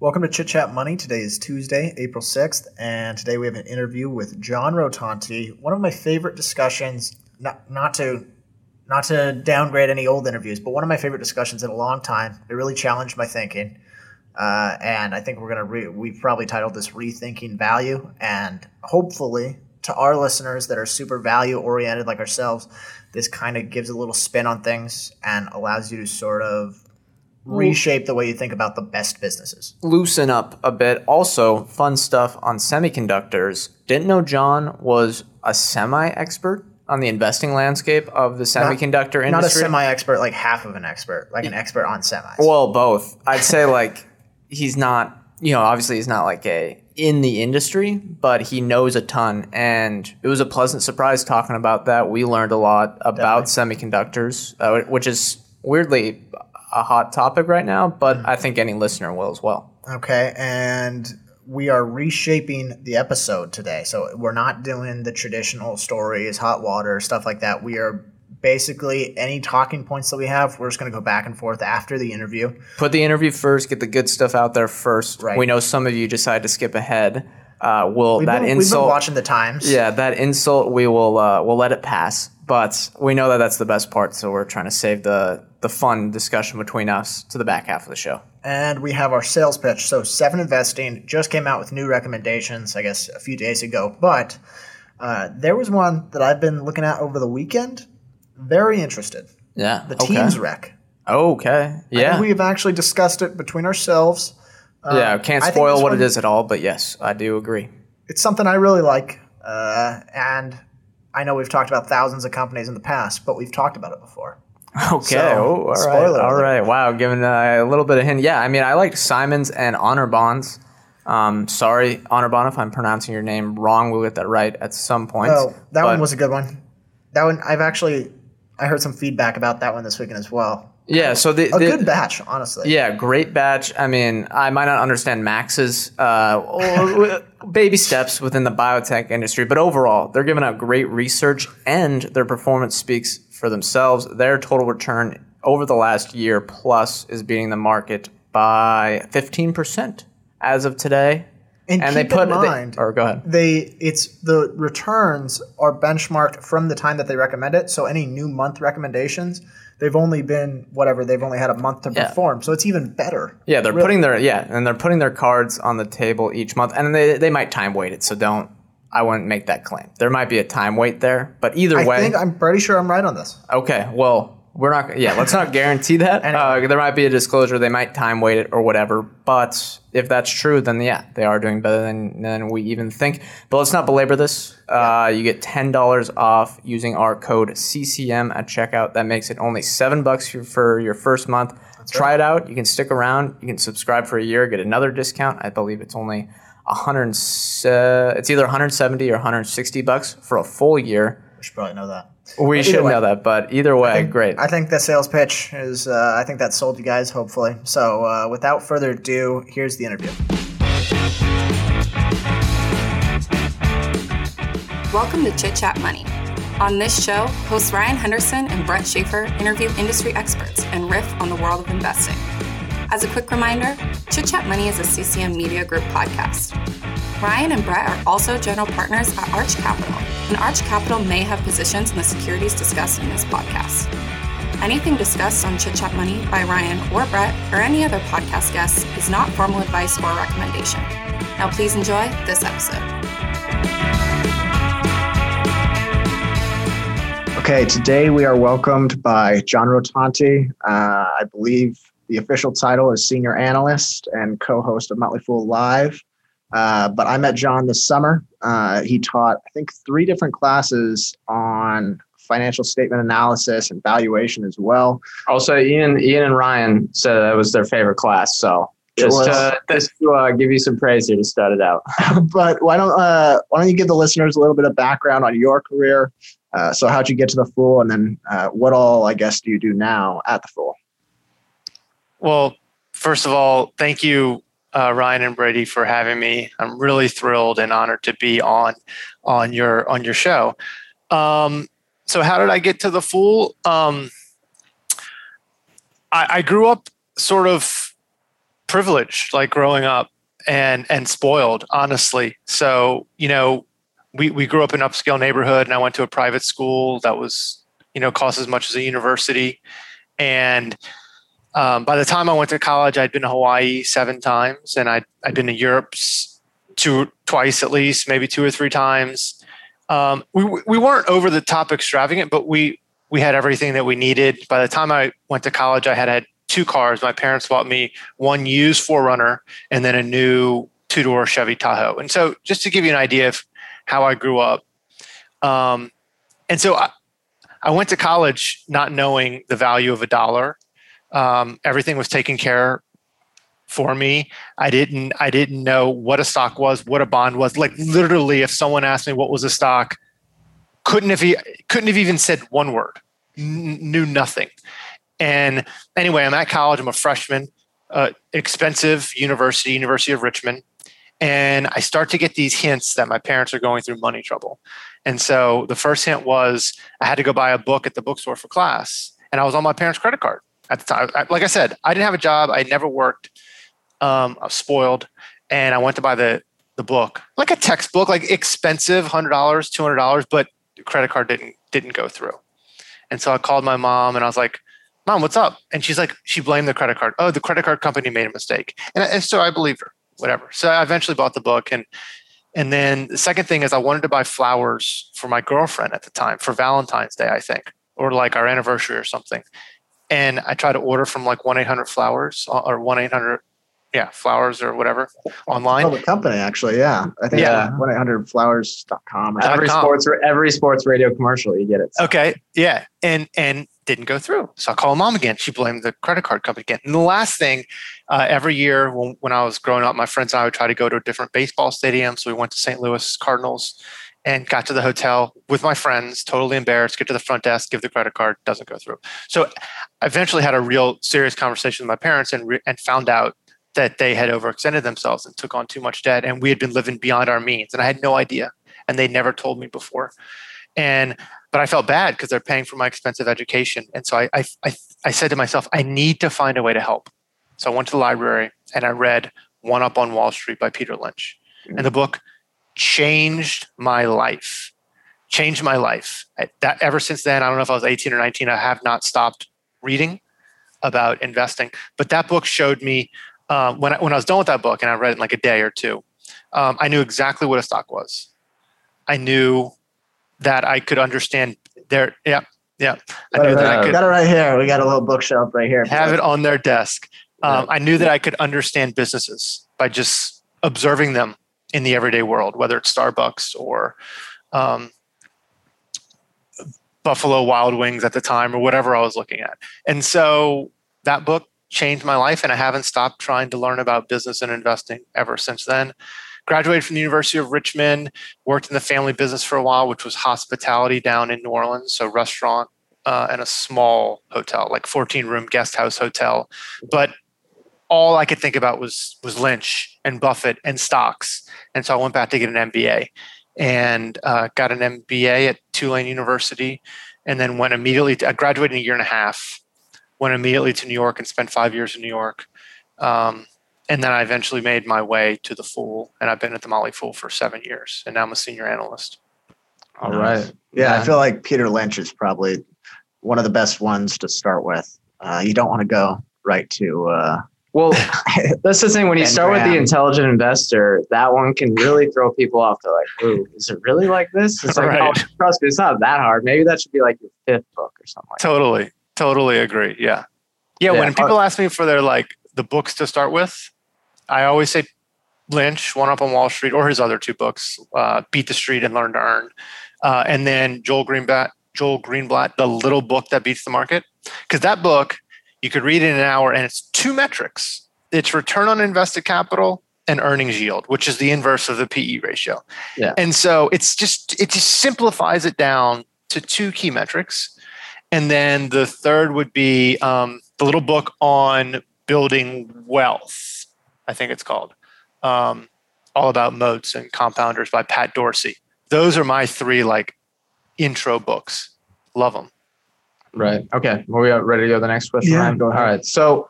Welcome to Chit Chat Money. Today is Tuesday, April 6th, and today we have an interview with John Rotonti. One of my favorite discussions, not, not to not to downgrade any old interviews, but one of my favorite discussions in a long time. It really challenged my thinking. Uh, and I think we're going to, re- we've probably titled this Rethinking Value. And hopefully, to our listeners that are super value oriented like ourselves, this kind of gives a little spin on things and allows you to sort of reshape the way you think about the best businesses. Loosen up a bit. Also, fun stuff on semiconductors. Didn't know John was a semi expert on the investing landscape of the semiconductor industry. Not a semi expert, like half of an expert, like an expert on semis. Well, both. I'd say like he's not, you know, obviously he's not like a in the industry, but he knows a ton. And it was a pleasant surprise talking about that. We learned a lot about semiconductors, uh, which is weirdly a hot topic right now, but I think any listener will as well. Okay, and we are reshaping the episode today. So we're not doing the traditional stories, hot water, stuff like that. We are basically any talking points that we have, we're just going to go back and forth after the interview. Put the interview first, get the good stuff out there first. Right. We know some of you decide to skip ahead. Uh, will that been, we've been insult? watching the times. Yeah, that insult we will uh, we'll let it pass. But we know that that's the best part, so we're trying to save the the fun discussion between us to the back half of the show. And we have our sales pitch. So Seven Investing just came out with new recommendations, I guess, a few days ago. But uh, there was one that I've been looking at over the weekend. Very interested. Yeah, The okay. Teams Rec. Okay, yeah, We've actually discussed it between ourselves. yeah. Can't spoil what one- it is at all, but yes, I do agree. it's something I really like. Uh, and I know we've talked about thousands of companies in the past, but we've talked about it before. Okay. So, oh, all right. spoiler All alert. right. Wow. Giving uh, a little bit of hint. Yeah. I mean, I like Simons and Anirban's. Um, sorry, Anirban, if I'm pronouncing your name wrong. We'll get that right at some point. Oh, that one was a good one. That one, I've actually, I heard some feedback about that one this weekend as well. Yeah. So the, A the- good batch, honestly. Yeah, great batch. I mean, I might not understand Max's uh, baby steps within the biotech industry, but overall, they're giving out great research and their performance speaks for themselves. Their total return over the last year plus is beating the market by 15% as of today. And, And keep they put in they- mind, or go ahead. they it's the returns are benchmarked from the time that they recommend it. So any new month recommendations, they've only been whatever they've only had a month to Yeah. perform. So it's even better. Yeah, they're Really. putting their yeah, and they're putting their cards on the table each month, and they they might time weight it. So don't. I wouldn't make that claim. There might be a time weight there, but either I way, think I'm pretty sure I'm right on this. Okay, well, we're not. Yeah, let's not guarantee that. Uh, there might be a disclosure. They might time weight it or whatever. But if that's true, then yeah, they are doing better than than we even think. But let's not belabor this. Uh, you get ten dollars off using our code CCM at checkout. That makes it only seven bucks for, for your first month. Try it out. You can stick around. You can subscribe for a year, get another discount. I believe it's only a hundred. se- It's either 170 or 160 bucks for a full year. We should probably know that. We either should way. know that, but either way, great. I think the sales pitch is. Uh, I think that sold you guys. Hopefully. So uh, without further ado, here's the interview. Welcome to Chit Chat Money. On this show, hosts Ryan Henderson and Brett Schaefer interview industry experts and riff on the world of investing. As a quick reminder, Chit Chat Money is a CCM Media Group podcast. Ryan and Brett are also general partners at Arch Capital, and Arch Capital may have positions in the securities discussed in this podcast. Anything discussed on Chit Chat Money by Ryan or Brett or any other podcast guests is not formal advice or recommendation. Now, please enjoy this episode. Okay, today we are welcomed by John Rotonti. Uh, I believe the official title is Senior Analyst and co host of Motley Fool Live. Uh, but I met John this summer. Uh, he taught, I think, three different classes on financial statement analysis and valuation as well. Also, Ian, Ian and Ryan said that was their favorite class. So just to, just to uh, give you some praise here to start it out. but why don't uh, why don't you give the listeners a little bit of background on your career? Uh, so how'd you get to the Fool, and then uh, what all I guess do you do now at the Fool? Well, first of all, thank you, uh, Ryan and Brady, for having me. I'm really thrilled and honored to be on on your on your show. Um, so, how did I get to the Fool? Um, I, I grew up sort of privileged, like growing up and and spoiled, honestly. So you know, we we grew up in upscale neighborhood, and I went to a private school that was you know cost as much as a university, and um, by the time I went to college, I'd been to Hawaii seven times, and I'd I'd been to Europe two twice at least, maybe two or three times. Um, we we weren't over the top extravagant, but we we had everything that we needed. By the time I went to college, I had had two cars. My parents bought me one used 4Runner and then a new two door Chevy Tahoe. And so, just to give you an idea of how I grew up, um, and so I, I went to college not knowing the value of a dollar. Um, everything was taken care for me. I didn't I didn't know what a stock was, what a bond was. Like literally, if someone asked me what was a stock, couldn't have couldn't have even said one word. N- knew nothing. And anyway, I'm at college. I'm a freshman, uh, expensive university, University of Richmond, and I start to get these hints that my parents are going through money trouble. And so the first hint was I had to go buy a book at the bookstore for class, and I was on my parents' credit card at the time. Like I said, I didn't have a job. I never worked. Um, I was spoiled, and I went to buy the the book, like a textbook, like expensive, hundred dollars, two hundred dollars, but credit card didn't didn't go through. And so I called my mom, and I was like, "Mom, what's up?" And she's like, she blamed the credit card. Oh, the credit card company made a mistake, and, and so I believed her. Whatever. So I eventually bought the book, and and then the second thing is I wanted to buy flowers for my girlfriend at the time for Valentine's Day, I think, or like our anniversary or something. And I try to order from like one eight hundred flowers or one eight hundred yeah, flowers or whatever online. Public company, actually. Yeah. I think yeah. 1 800 flowers.com or every com. sports, every sports radio commercial, you get it. So. Okay. Yeah. And, and didn't go through. So I call mom again. She blamed the credit card company again. And the last thing, uh, every year when, when I was growing up, my friends and I would try to go to a different baseball stadium. So we went to St. Louis Cardinals and got to the hotel with my friends, totally embarrassed, get to the front desk, give the credit card, doesn't go through. So I eventually had a real serious conversation with my parents and, re- and found out that they had overextended themselves and took on too much debt and we had been living beyond our means and i had no idea and they never told me before. And but i felt bad because they're paying for my expensive education and so I, I, I, I said to myself i need to find a way to help. So i went to the library and i read one up on wall street by peter lynch. And the book changed my life changed my life I, that ever since then i don't know if i was 18 or 19 i have not stopped reading about investing but that book showed me um, when I, when I was done with that book and I read it in like a day or two, um, I knew exactly what a stock was. I knew that I could understand there. Yeah, yeah. I knew that I could. Got it right here. We got a little bookshelf right here. Have it on their desk. Um. I knew that I could understand businesses by just observing them in the everyday world, whether it's Starbucks or um, Buffalo Wild Wings at the time or whatever I was looking at. And so that book changed my life, and I haven't stopped trying to learn about business and investing ever since then. Graduated from the University of Richmond, worked in the family business for a while, which was hospitality down in New Orleans, so restaurant uh, and a small hotel, like 14 room guest house hotel. But all I could think about was was Lynch and Buffett and stocks, and so I went back to get an MBA and uh, got an MBA at Tulane University, and then went immediately. To, I graduated in a year and a half, went immediately to New York and spent five years in New York. Um, and then I eventually made my way to the Fool, and I've been at the Motley Fool for seven years, and now I'm a senior analyst. All right. Yeah, yeah, I feel like Peter Lynch is probably one of the best ones to start with. Uh, you don't want to go right to. Uh, well, that's the thing. When you start with the intelligent investor, that one can really throw people off. They're like, "Ooh, is it really like this?" It's like, right. "Oh, trust me, it's not that hard." Maybe that should be like your fifth book or something. Like totally, that. Totally agree. Yeah. yeah. Yeah. When people ask me for their like the books to start with, I always say Lynch, One Up on Wall Street, or his other two books, uh, Beat the Street and Learn to Earn. Uh, and then Joel Greenblatt, Joel Greenblatt, The Little Book That Beats the Market. Because that book, you could read it in an hour and it's two metrics. It's return on invested capital and earnings yield, which is the inverse of the PE ratio. Yeah. And so it's just it just simplifies it down to two key metrics and then the third would be um, the little book on building wealth, I think it's called. Um, all about moats and compounders by Pat Dorsey. Those are my three like intro books. Love them. Right. Okay. Well, we are ready to go to the next question. Yeah, go ahead. All right. So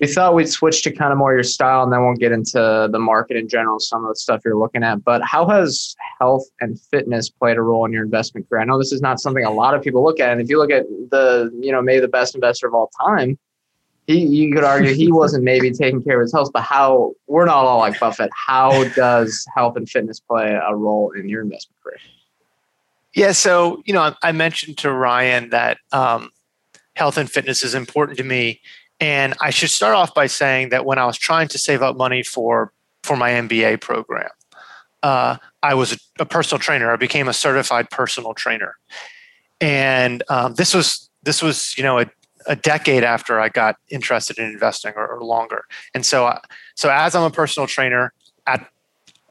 we thought we'd switch to kind of more your style and then we'll get into the market in general, some of the stuff you're looking at. But how has health and fitness played a role in your investment career? I know this is not something a lot of people look at. And if you look at the, you know, maybe the best investor of all time, he, you could argue he wasn't maybe taking care of his health, but how we're not all like Buffett. How does health and fitness play a role in your investment career? Yeah, so you know, I mentioned to Ryan that um, health and fitness is important to me, and I should start off by saying that when I was trying to save up money for for my MBA program, uh, I was a, a, personal trainer. I became a certified personal trainer, and um, this was this was you know a, a, decade after I got interested in investing or, or longer. And so, uh, so as I'm a personal trainer, at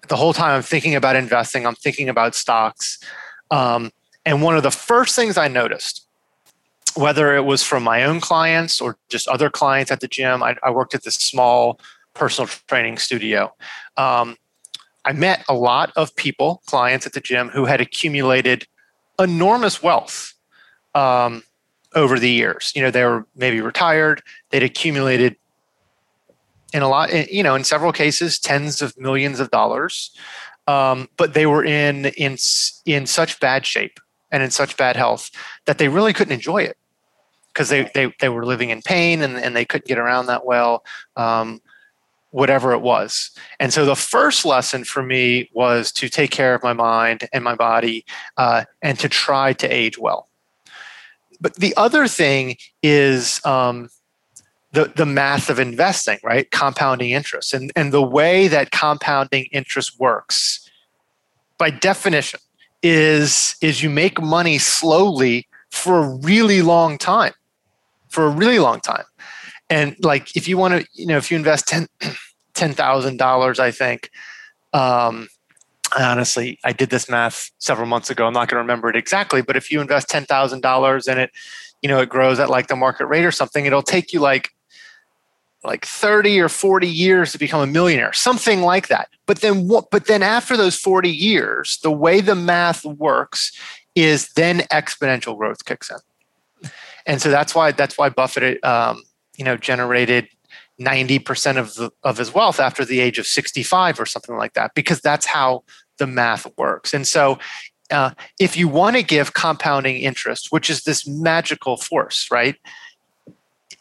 the whole time I'm thinking about investing, I'm thinking about stocks. Um, and one of the first things I noticed whether it was from my own clients or just other clients at the gym. I, I worked at this small personal training studio. Um, I met a lot of people, clients at the gym, who had accumulated enormous wealth um, over the years. You know, they were maybe retired, they'd accumulated in a lot, you know, in several cases, tens of millions of dollars, um, but they were in in in such bad shape and in such bad health that they really couldn't enjoy it because they, they, they were living in pain and, and they couldn't get around that well, um, whatever it was. And so the first lesson for me was to take care of my mind and my body uh, and to try to age well. But the other thing is um, the, the math of investing, right? Compounding interest. And, and the way that compounding interest works, by definition, is, is you make money slowly for a really long time for a really long time. And like if you want to, you know, if you invest ten ten thousand dollars, I think. Um, honestly, I did this math several months ago. I'm not going to remember it exactly, but if you invest ten thousand dollars and it, you know, it grows at like the market rate or something, it'll take you like like 30 or 40 years to become a millionaire something like that but then what but then after those 40 years the way the math works is then exponential growth kicks in and so that's why that's why Buffett, um, you know, generated ninety percent of the, of his wealth after the age of sixty five or something like that, because that's how the math works. And so, uh, if you want to give compounding interest, which is this magical force, right?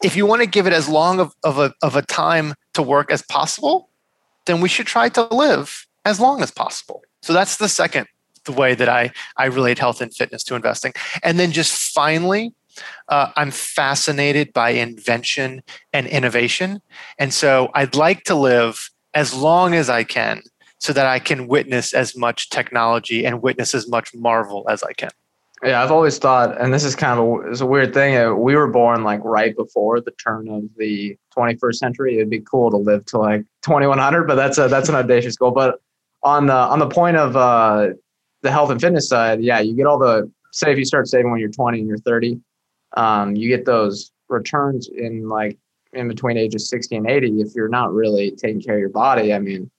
If you want to give it as long of, of, a, of a time to work as possible, then we should try to live as long as possible. So that's the second the way that I, I relate health and fitness to investing. And then just finally, uh, I'm fascinated by invention and innovation. And so I'd like to live as long as I can so that I can witness as much technology and witness as much marvel as I can. Yeah, I've always thought, and this is kind of a, it's a weird thing. Uh, we were born like right before the turn of the 21st century. It'd be cool to live to like 2100, but that's a that's an audacious goal. But on the on the point of uh, the health and fitness side, yeah, you get all the say if you start saving when you're 20 and you're 30, um, you get those returns in like in between ages 60 and 80 if you're not really taking care of your body i mean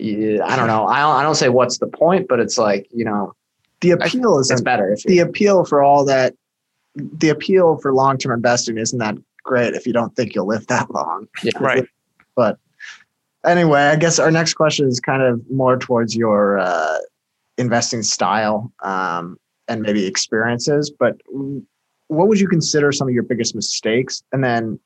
i don't know I don't, I don't say what's the point but it's like you know the appeal is better the appeal for all that the appeal for long-term investing isn't that great if you don't think you'll live that long yeah. right but anyway i guess our next question is kind of more towards your uh, investing style um, and maybe experiences but what would you consider some of your biggest mistakes? And then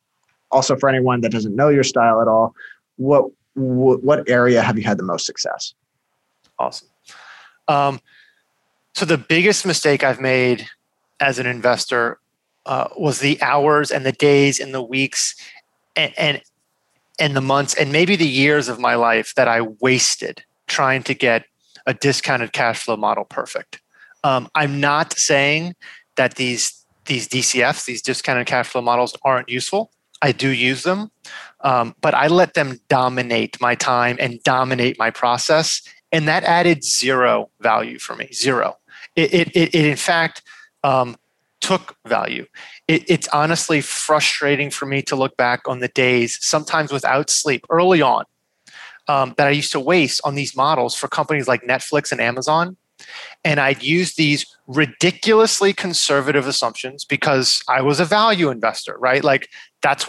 also for anyone that doesn't know your style at all, what what, what area have you had the most success? Awesome. Um, so the biggest mistake I've made as an investor uh, was the hours and the days and the weeks and, and and the months and maybe the years of my life that I wasted trying to get a discounted cash flow model perfect. Um, I'm not saying that these these DCFs, these discounted cash flow models, aren't useful. I do use them, um, but I let them dominate my time and dominate my process, and that added zero value for me. Zero. It, it, it, it in fact, um, took value. It, it's honestly frustrating for me to look back on the days, sometimes without sleep, early on, um, that I used to waste on these models for companies like Netflix and Amazon and I'd use these ridiculously conservative assumptions because I was a value investor, right? Like that's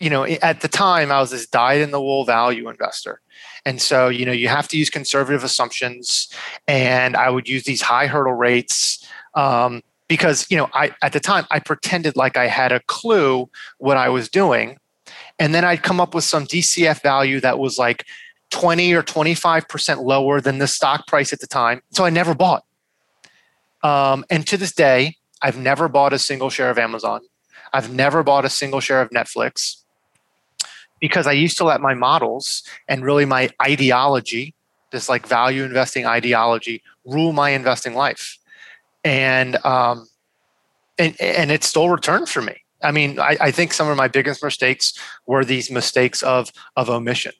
you know, at the time I was this dyed in the wool value investor. And so, you know, you have to use conservative assumptions and I would use these high hurdle rates. Um, because you know I at the time I pretended like I had a clue what I was doing and then I'd come up with some DCF value that was like 20 or 25% lower than the stock price at the time so I never bought um, and to this day I've never bought a single share of Amazon I've never bought a single share of Netflix because I used to let my models and really my ideology this like value investing ideology rule my investing life and um, and and it stole returns for me. I mean, I, I, think some of my biggest mistakes were these mistakes of of omission.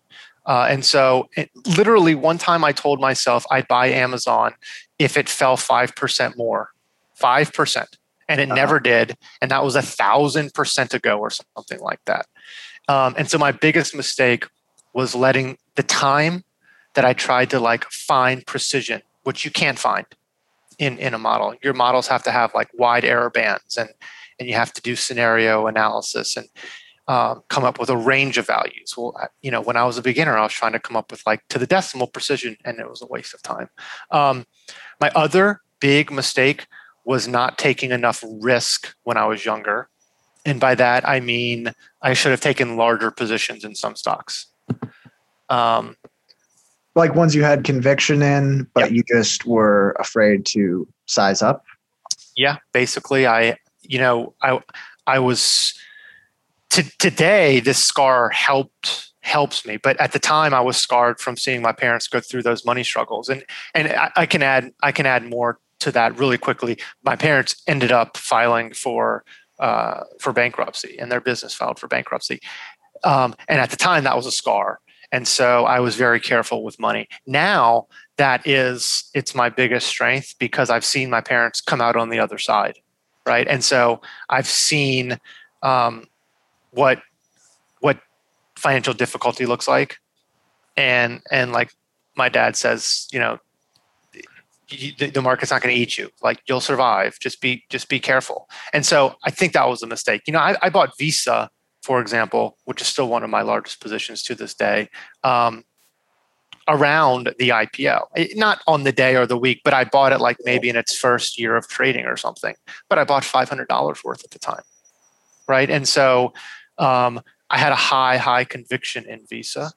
Uh, and so, it, literally, one time I told myself I'd buy Amazon if it fell five percent more, five percent, and it uh-huh. never did. And that was a thousand percent ago, or something like that. Um, and so, my biggest mistake was letting the time that I tried to like find precision, which you can't find in in a model. Your models have to have like wide error bands, and and you have to do scenario analysis and um, come up with a range of values. Well, you know, when I was a beginner, I was trying to come up with like to the decimal precision, and it was a waste of time. Um, my other big mistake was not taking enough risk when I was younger. And by that, I mean I should have taken larger positions in some stocks. Um, like ones you had conviction in, but yep. you just were afraid to size up? Yeah, basically, I you know I I was to, today this scar helped helps me but at the time i was scarred from seeing my parents go through those money struggles and and I, I, can add i can add more to that really quickly my parents ended up filing for uh, for bankruptcy and their business filed for bankruptcy um, and at the time that was a scar and so I was very careful with money. Now that is it's my biggest strength because I've seen my parents come out on the other side, right? And so I've seen um, what what financial difficulty looks like, and and like my dad says, you know, the, the market's not going to eat you. Like you'll survive. Just be just be careful. And so I think that was a mistake. You know, I, I bought Visa for example, which is still one of my largest positions to this day, um, around the IPO. Not on the day or the week, but I bought it like maybe in its first year of trading or something. But I bought $500 worth at the time. Right. And so um, I had a high, high conviction in Visa,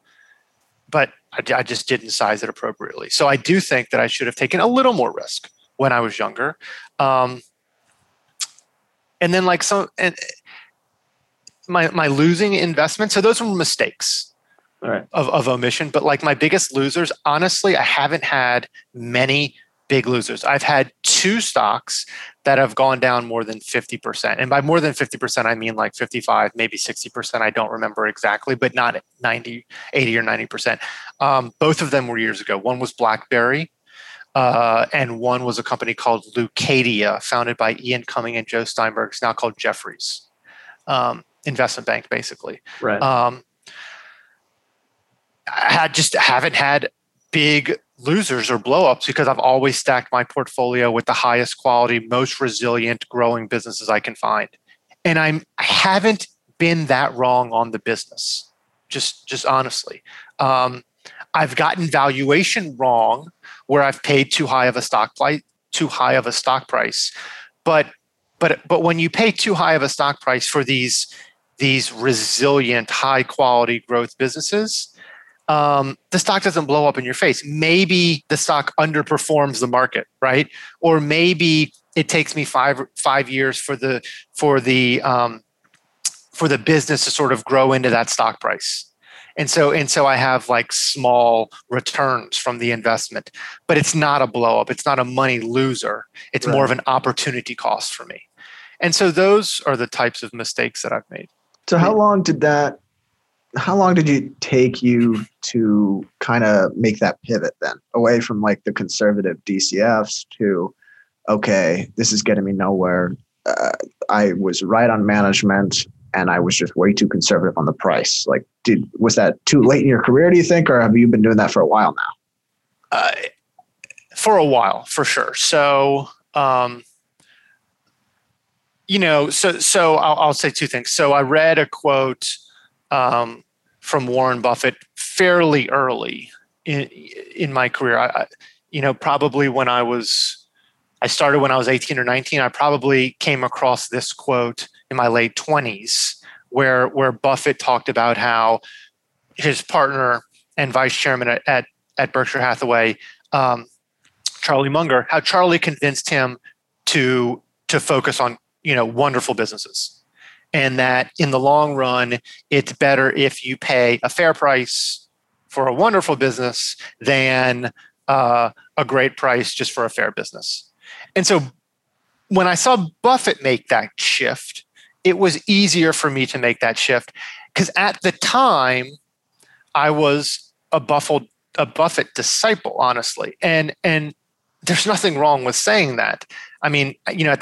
but I, I just didn't size it appropriately. So I do think that I should have taken a little more risk when I was younger. Um, and then like some and my my losing investment. So those were mistakes of, of omission. But like my biggest losers, honestly, I haven't had many big losers. I've had two stocks that have gone down more than 50%. And by more than 50%, I mean like 55, maybe 60%. I don't remember exactly, but not 90, 80 or 90%. Um, both of them were years ago. One was BlackBerry. Uh, and one was a company called Leucadia, founded by Ian Cumming and Joe Steinberg. It's now called Jefferies. Um, investment bank, basically. Right. Um, I had just haven't had big losers or blowups because I've always stacked my portfolio with the highest quality, most resilient, growing businesses I can find. And I'm I haven't been that wrong on the business. Just just honestly. Um, I've gotten valuation wrong where I've paid too high of a stock price, too high of a stock price. But but but when you pay too high of a stock price for these these resilient, high quality growth businesses, um, the stock doesn't blow up in your face. Maybe the stock underperforms the market, right? Or maybe it takes me five five years for the for the um, for the business to sort of grow into that stock price. And so and so I have like small returns from the investment, but it's not a blow up. It's not a money loser. It's right. more of an opportunity cost for me. And so those are the types of mistakes that I've made. So how long did that how long did it take you to kind of make that pivot then away from like the conservative DCFs to okay, this is getting me nowhere. Uh, I was right on management and I was just way too conservative on the price. Like, did was that too late in your career? Do you think, or have you been doing that for a while now? Uh, for a while, for sure. So, um, you know, so so I'll, I'll say two things. So I read a quote um, from Warren Buffett fairly early in in my career. I, you know, probably when I was I started when I was 18 or 19. I probably came across this quote in my late 20s where where Buffett talked about how his partner and vice chairman at at, at Berkshire Hathaway, um, Charlie Munger, how Charlie convinced him to to focus on you know wonderful businesses, and that in the long run, it's better if you pay a fair price for a wonderful business than uh, a great price just for a fair business. And so when I saw Buffett make that shift, it was easier for me to make that shift because at the time I was a Buffett a Buffett disciple, honestly, and and there's nothing wrong with saying that. I mean, you know,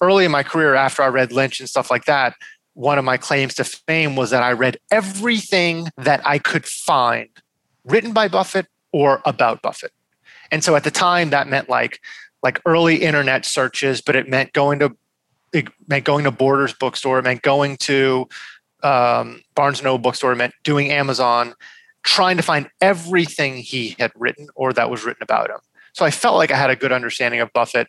early in my career, after I read Lynch and stuff like that, one of my claims to fame was that I read everything that I could find written by Buffett or about Buffett. And so at the time, that meant like like early internet searches, but it meant going to it meant going to Borders bookstore, it meant going to um, Barnes and Noble bookstore, it meant doing Amazon, trying to find everything he had written or that was written about him. So I felt like I had a good understanding of Buffett.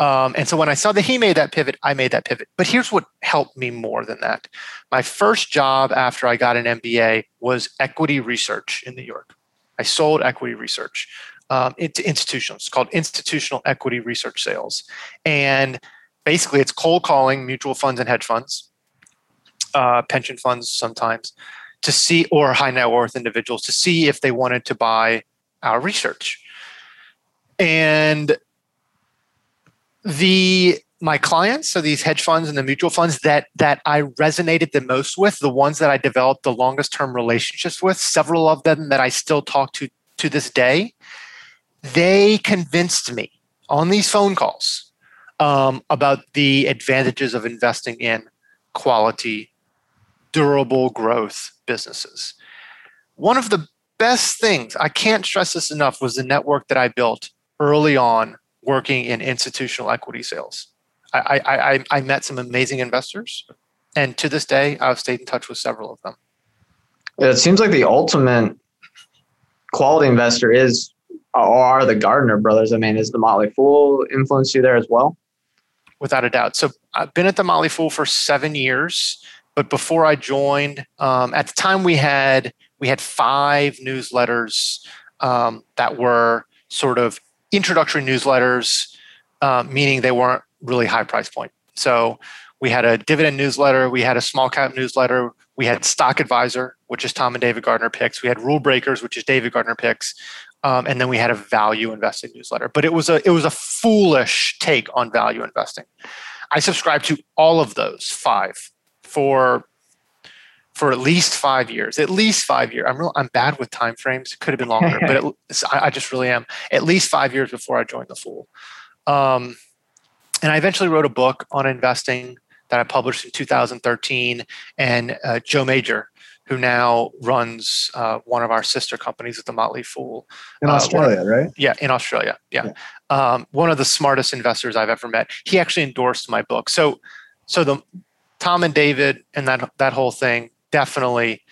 Um, and so when I saw that he made that pivot, I made that pivot. But here's what helped me more than that. My first job after I got an MBA was equity research in New York. I sold equity research um, into institutions. It's called institutional equity research sales. And basically, it's cold calling mutual funds and hedge funds, uh, pension funds sometimes, to see, or high net worth individuals to see if they wanted to buy our research. And the my clients, so these hedge funds and the mutual funds that that I resonated the most with, the ones that I developed the longest term relationships with, several of them that I still talk to to this day, they convinced me on these phone calls um, about the advantages of investing in quality, durable growth businesses. One of the best things, I can't stress this enough, was the network that I built early on working in institutional equity sales. I, I, I, met some amazing investors, and to this day, I've stayed in touch with several of them. It seems like the ultimate quality investor is or are the Gardner brothers. I mean, is the Motley Fool influence you there as well? Without a doubt. So I've been at the Motley Fool for seven years, but before I joined, um, at the time we had we had five newsletters um, that were sort of introductory newsletters, uh, meaning they weren't really high price point. So we had a dividend newsletter, we had a small cap newsletter, we had Stock Advisor, which is Tom and David Gardner picks. We had Rule Breakers, which is David Gardner picks. Um, and then we had a value investing newsletter. But it was a it was a foolish take on value investing. I subscribed to all of those five for for at least five years. At least five years. I'm real. I'm bad with time frames. It could have been longer, but it, I, I, just really am. At least five years before I joined the Fool. Um, and I eventually wrote a book on investing that I published in 2013. And uh, Joe Magyer, who now runs uh, one of our sister companies at the Motley Fool in uh, Australia, right? Yeah, in Australia. Yeah, yeah. Um, one of the smartest investors I've ever met. He actually endorsed my book. So, so the Tom and David and that that whole thing definitely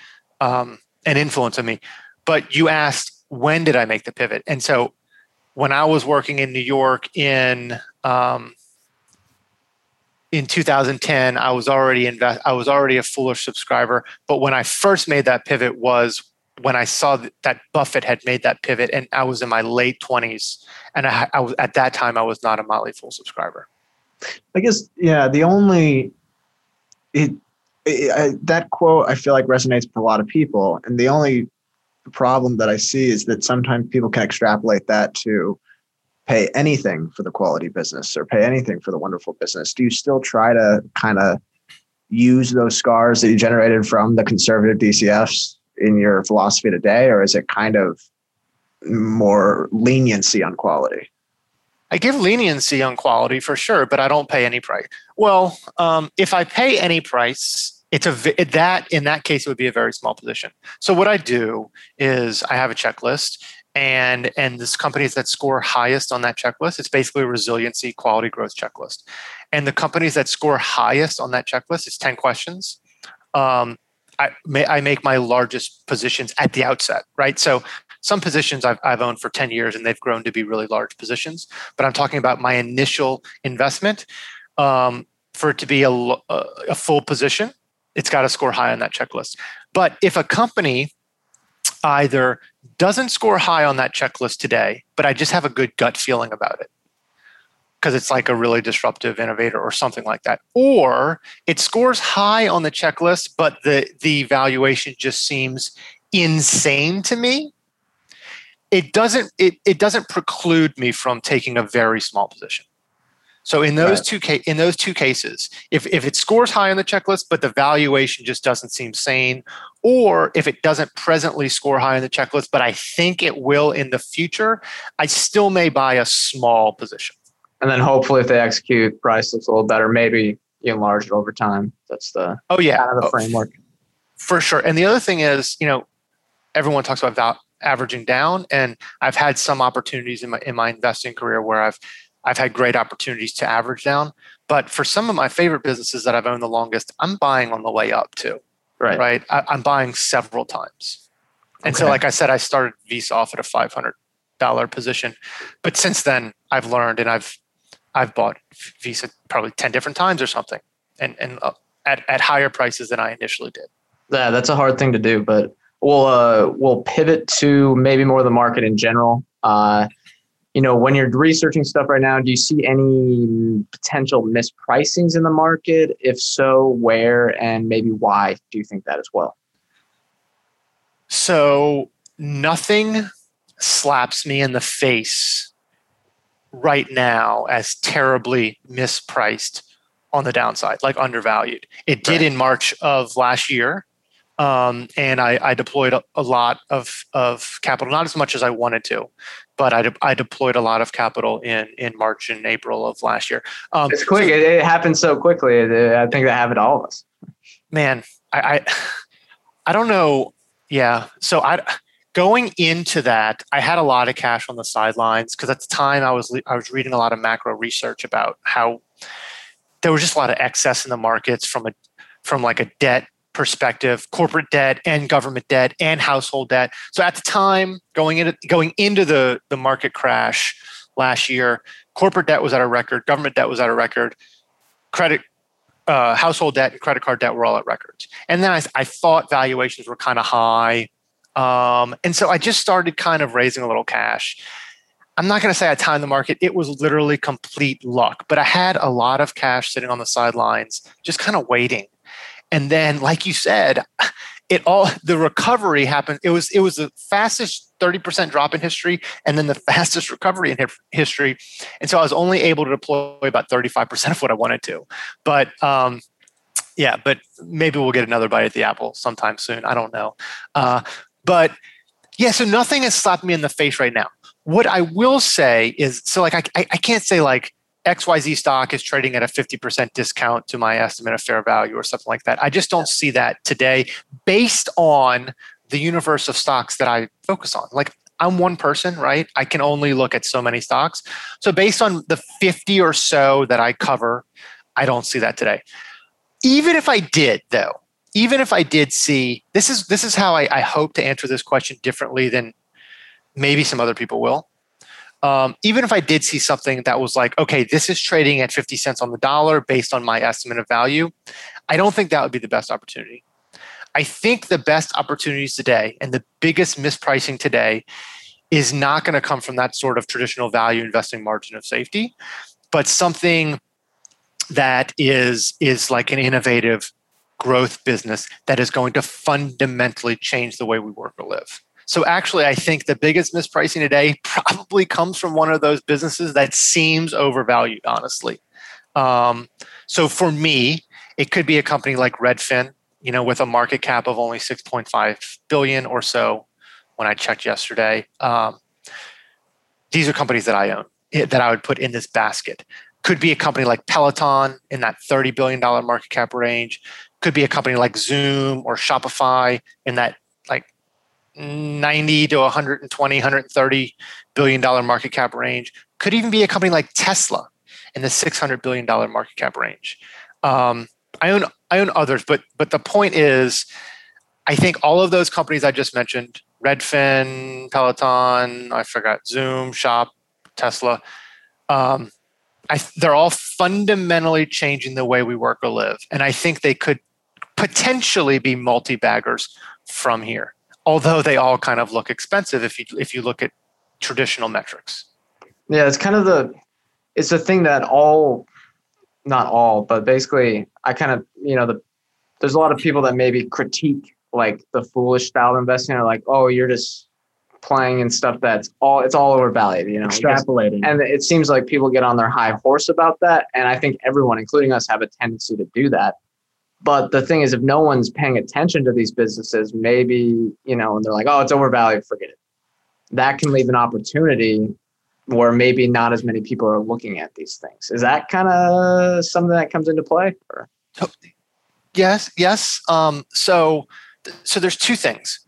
um, an influence on me. But you asked when did I make the pivot, and so when I was working in New York in um, in 2010 i was already invest i was already a foolish subscriber. But when i first made that pivot was when i saw that buffett had made that pivot and i was in my late 20s and I, I was at that time i was not a motley fool subscriber. I guess yeah the only it I, that quote i feel like resonates with a lot of people and the only problem that i see is that sometimes people can extrapolate that to pay anything for the quality business or pay anything for the wonderful business? Do you still try to kind of use those scars that you generated from the conservative DCFs in your philosophy today, or is it kind of more leniency on quality? I give leniency on quality for sure, but I don't pay any price. Well, um, if I pay any price, it's a that in that case it would be a very small position. So what I do is I have a checklist, and and this companies that score highest on that checklist it's basically a resiliency quality growth checklist and the companies that score highest on that checklist it's 10 questions um, I, may, I make my largest positions at the outset, right? So some positions I've, I've owned for 10 years and they've grown to be really large positions, but I'm talking about my initial investment. Um, for it to be a, a full position, it's got to score high on that checklist. But if a company either doesn't score high on that checklist today, but I just have a good gut feeling about it, because it's like a really disruptive innovator or something like that. Or it scores high on the checklist, but the the valuation just seems insane to me. It doesn't it, it doesn't preclude me from taking a very small position. So in those right. two ca- in those two cases, if if it scores high on the checklist, but the valuation just doesn't seem sane, or if it doesn't presently score high on the checklist, but I think it will in the future, I still may buy a small position and then hopefully if they execute, price looks a little better. Maybe you enlarge it over time. That's the oh yeah kind of the oh, framework for sure. And the other thing is, you know, everyone talks about val- averaging down, and I've had some opportunities in my in my investing career where I've I've had great opportunities to average down. But for some of my favorite businesses that I've owned the longest, I'm buying on the way up too. Right. Right. I, am buying several times. And okay. so, like I said, I started Visa off at a $500 position. But since then, I've learned and I've I've bought Visa probably 10 different times or something and, and uh, at, at higher prices than I initially did. Yeah, that's a hard thing to do, but we'll, uh, we'll pivot to maybe more the market in general. Uh, you know, when you're researching stuff right now, do you see any potential mispricings in the market? If so, where and maybe why do you think that as well? So nothing slaps me in the face right now as terribly mispriced on the downside, like undervalued. It did right. in March of last year. Um, and I, I deployed a, a, lot of, of capital, not as much as I wanted to, but I, de- I deployed a lot of capital in, in March and April of last year. Um, it's quick. So, it, it happened so quickly. I think that happened to all of us. Man, I, I, I don't know. Yeah. So I, going into that, I had a lot of cash on the sidelines because at the time I was I was reading a lot of macro research about how there was just a lot of excess in the markets from a from like a debt perspective, corporate debt and government debt and household debt. So at the time, going into going into the the market crash last year, corporate debt was at a record, government debt was at a record, credit uh, household debt and credit card debt were all at records. And then I, I thought valuations were kind of high um, and so I just started kind of raising a little cash. I'm not going to say I timed the market. It was literally complete luck, but I had a lot of cash sitting on the sidelines, just kind of waiting. And then, like you said, it all the recovery happened. It was it was the fastest 30% drop in history, and then the fastest recovery in history. And so I was only able to deploy about 35% of what I wanted to. But um, yeah, but maybe we'll get another bite at the apple sometime soon. I don't know. Uh, but yeah, so nothing has slapped me in the face right now. What I will say is so like I, I can't say like XYZ stock is trading at a 50% discount to my estimate of fair value or something like that. I just don't see that today based on the universe of stocks that I focus on. Like I'm one person, right? I can only look at so many stocks. So based on the 50 or so that I cover, I don't see that today. Even if I did, though, even if I did see this is this is how I, I hope to answer this question differently than maybe some other people will. Um, even if I did see something that was like, okay, this is trading at 50 cents on the dollar based on my estimate of value, I don't think that would be the best opportunity. I think the best opportunities today and the biggest mispricing today is not going to come from that sort of traditional value investing margin of safety, but something that is is like an innovative growth business that is going to fundamentally change the way we work or live. So actually, I think the biggest mispricing today probably comes from one of those businesses that seems overvalued, honestly. Um, so for me, it could be a company like Redfin, you know, with a market cap of only 6.5 billion or so when I checked yesterday. Um, these are companies that I own eh, that I would put in this basket. Could be a company like Peloton in that $30 billion market cap range could be a company like Zoom or Shopify in that 90 to 120, 130 billion dollar market cap range. Could even be a company like Tesla in the 600 billion dollar market cap range. Um, I own I own others, but but the point is, I think all of those companies I just mentioned, Redfin, Peloton, I forgot, Zoom, Shop, Tesla, um, I, they're all fundamentally changing the way we work or live. And I think they could potentially be multi baggers from here, although they all kind of look expensive if you, if you look at traditional metrics. Yeah, it's kind of the, it's the thing that all, not all, but basically, I kind of, you know, the, there's a lot of people that maybe critique like the foolish style of investing are like, oh, you're just playing and stuff that's all it's all overvalued, you know. Extrapolating. And it seems like people get on their high horse about that. And I think everyone, including us, have a tendency to do that. But the thing is, if no one's paying attention to these businesses, maybe, you know, and they're like, oh, it's overvalued, forget it. That can leave an opportunity where maybe not as many people are looking at these things. Is that kind of something that comes into play? Or? Yes, yes. Um, so, so there's two things.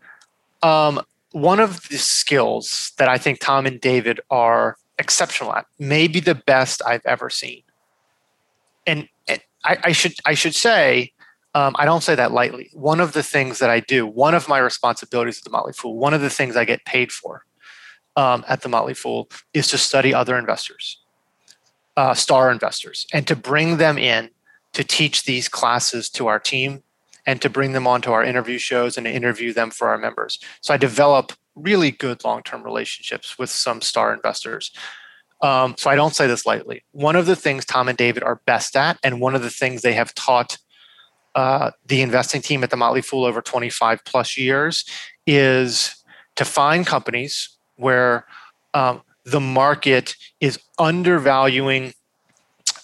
Um, one of the skills that I think Tom and David are exceptional at, maybe the best I've ever seen. And, and I, I, should I should say, um, I don't say that lightly. One of the things that I do, one of my responsibilities at the Motley Fool, one of the things I get paid for um, at the Motley Fool is to study other investors, uh, star investors, and to bring them in to teach these classes to our team and to bring them onto our interview shows and to interview them for our members. So I develop really good long term relationships with some star investors. Um, so I don't say this lightly. One of the things Tom and David are best at, and one of the things they have taught uh, the investing team at the Motley Fool over 25 plus years, is to find companies where um, the market is undervaluing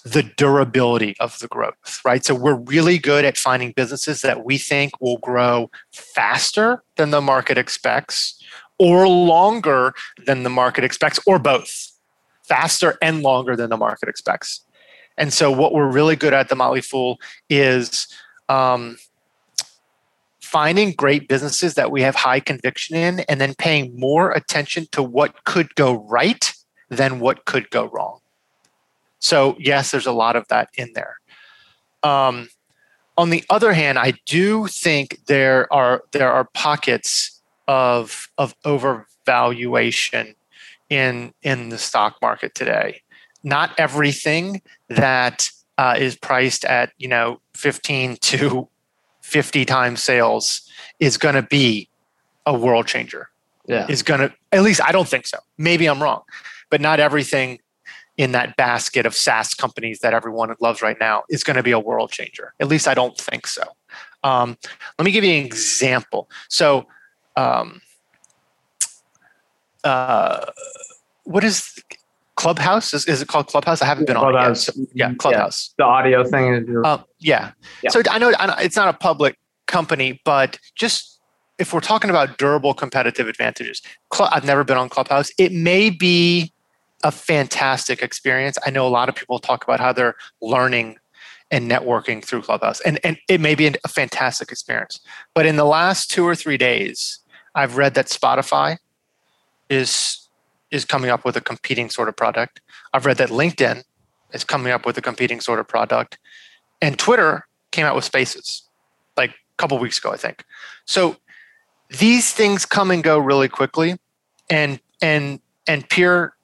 the durability of the growth, right? So we're really good at finding businesses that we think will grow faster than the market expects or longer than the market expects or both. Faster and longer than the market expects. And so what we're really good at the Motley Fool is um, finding great businesses that we have high conviction in and then paying more attention to what could go right than what could go wrong. So yes, there's a lot of that in there. Um, on the other hand, I do think there are there are pockets of of overvaluation in in the stock market today. Not everything that uh, is priced at you know 15 to 50 times sales is going to be a world changer. Yeah, is going to at least I don't think so. Maybe I'm wrong, but not everything in that basket of SaaS companies that everyone loves right now is going to be a world changer. At least I don't think so. Um, let me give you an example. So, um, uh, what is Clubhouse? Is, is it called Clubhouse? I haven't been Clubhouse. on it yet. Yeah, Clubhouse. Yeah, the audio thing. Uh, yeah. yeah. So I know, I know it's not a public company, but just if we're talking about durable competitive advantages, I've never been on Clubhouse. It may be a fantastic experience. I know a lot of people talk about how they're learning and networking through Clubhouse, and, and it may be a fantastic experience. But in the last two or three days, I've read that Spotify is is coming up with a competing sort of product. I've read that LinkedIn is coming up with a competing sort of product, and Twitter came out with Spaces like a couple weeks ago, I think. So these things come and go really quickly, and and and peer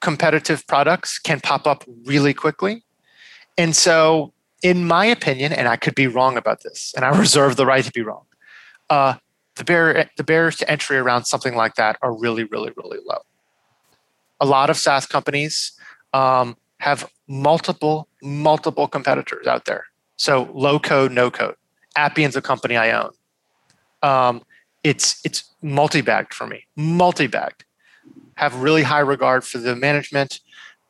competitive products can pop up really quickly. And so, in my opinion, and I could be wrong about this, and I reserve the right to be wrong, uh, the, barrier, the barriers to entry around something like that are really, really, really low. A lot of SaaS companies um, have multiple, multiple competitors out there. So low code, no code. Appian's a company I own. Um, it's it's multi-bagged for me, multi-bagged have really high regard for the management.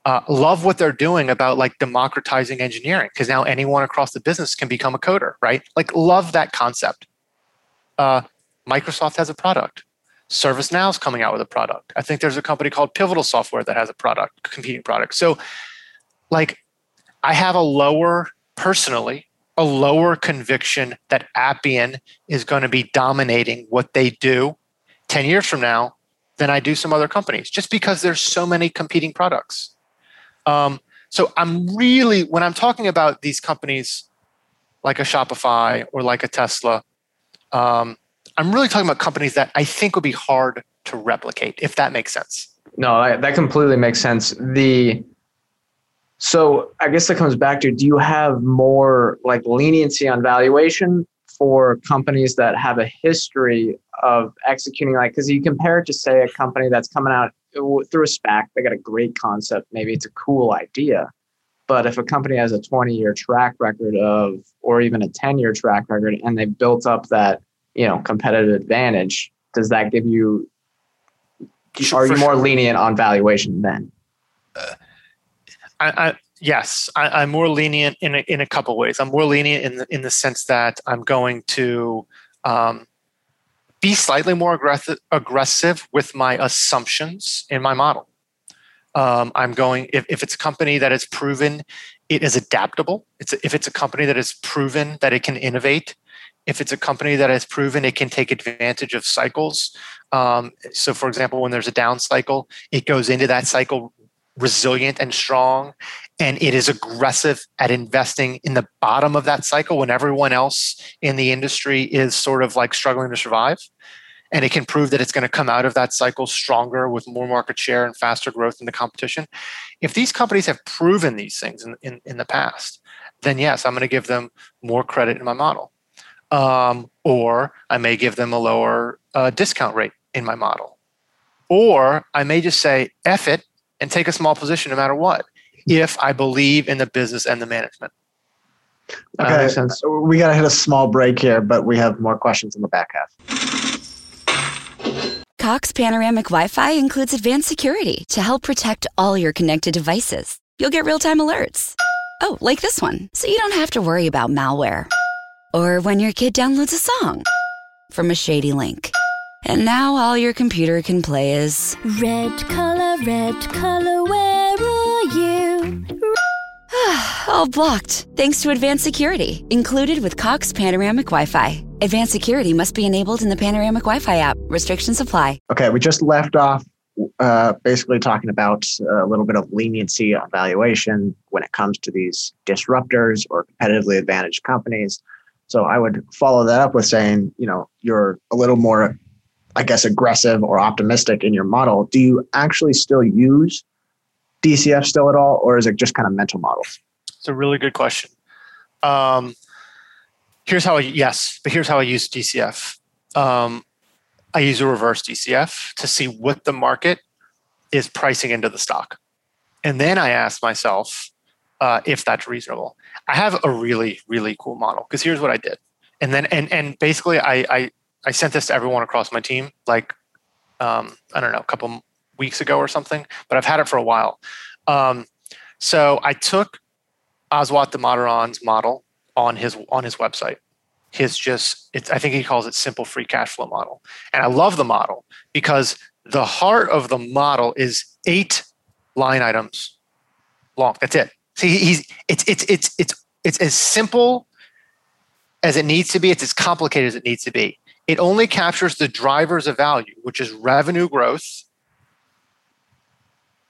Uh, love what they're doing about like democratizing engineering because now anyone across the business can become a coder, right? Like, love that concept. Uh, Microsoft has a product. ServiceNow is coming out with a product. I think there's a company called Pivotal Software that has a product, competing product. So, like, I have a lower, personally, a lower conviction that Appian is going to be dominating what they do 10 years from now than I do some other companies, just because there's so many competing products. Um, so I'm really when I'm talking about these companies like a Shopify or like a Tesla, um, I'm really talking about companies that I think would be hard to replicate, if that makes sense. No, that completely makes sense. The so I guess that comes back to do you have more like leniency on valuation for companies that have a history of executing like because you compare it to say a company that's coming out through a SPAC, they got a great concept, maybe it's a cool idea. But if a company has a 20 year track record of, or even a 10 year track record, and they built up that, you know, competitive advantage, does that give you, are you more lenient on valuation then? Uh, I, I, yes, I, am more lenient in a, in a couple ways. I'm more lenient in the, in the sense that I'm going to um, be slightly more aggressive aggressive with my assumptions in my model. Um, I'm going if, if it's a company that has proven it is adaptable. It's if it's a company that has proven that it can innovate. If it's a company that has proven it can take advantage of cycles. Um, so, for example, when there's a down cycle, it goes into that cycle resilient and strong and it is aggressive at investing in the bottom of that cycle when everyone else in the industry is sort of like struggling to survive and it can prove that it's going to come out of that cycle stronger with more market share and faster growth in the competition if these companies have proven these things in, in, in the past then yes i'm going to give them more credit in my model um, or i may give them a lower uh, discount rate in my model or i may just say F it and take a small position no matter what if I believe in the business and the management. Okay, we got to hit a small break here, but we have more questions in the back half. Cox Panoramic Wi Fi includes advanced security to help protect all your connected devices. You'll get real time alerts. Oh, like this one, so you don't have to worry about malware. Or when your kid downloads a song from a shady link. And now all your computer can play is Red color, red color, where are you? all blocked, thanks to advanced security, included with Cox Panoramic Wi Fi. Advanced security must be enabled in the Panoramic Wi Fi app. Restrictions apply. Okay, we just left off uh, basically talking about a little bit of leniency on valuation when it comes to these disruptors or competitively advantaged companies. So I would follow that up with saying, you know, you're a little more I guess, aggressive or optimistic in your model, do you actually still use DCF still at all, or is it just kind of mental models? It's a really good question. Um, here's how I, yes, but here's how I use DCF. Um, I use a reverse DCF to see what the market is pricing into the stock. And then I ask myself uh, if that's reasonable. I have a really, really cool model because here's what I did. And then, and, and basically I, I, I sent this to everyone across my team, like um, I don't know, a couple weeks ago or something, but I've had it for a while. Um, so I took Aswath Damodaran's model on his on his website. His just it's I think he calls it simple free cash flow model. And I love the model because the heart of the model is eight line items long. That's it. See, he's it's it's it's it's it's as simple as it needs to be. It's as complicated as it needs to be it only captures the drivers of value, which is revenue growth,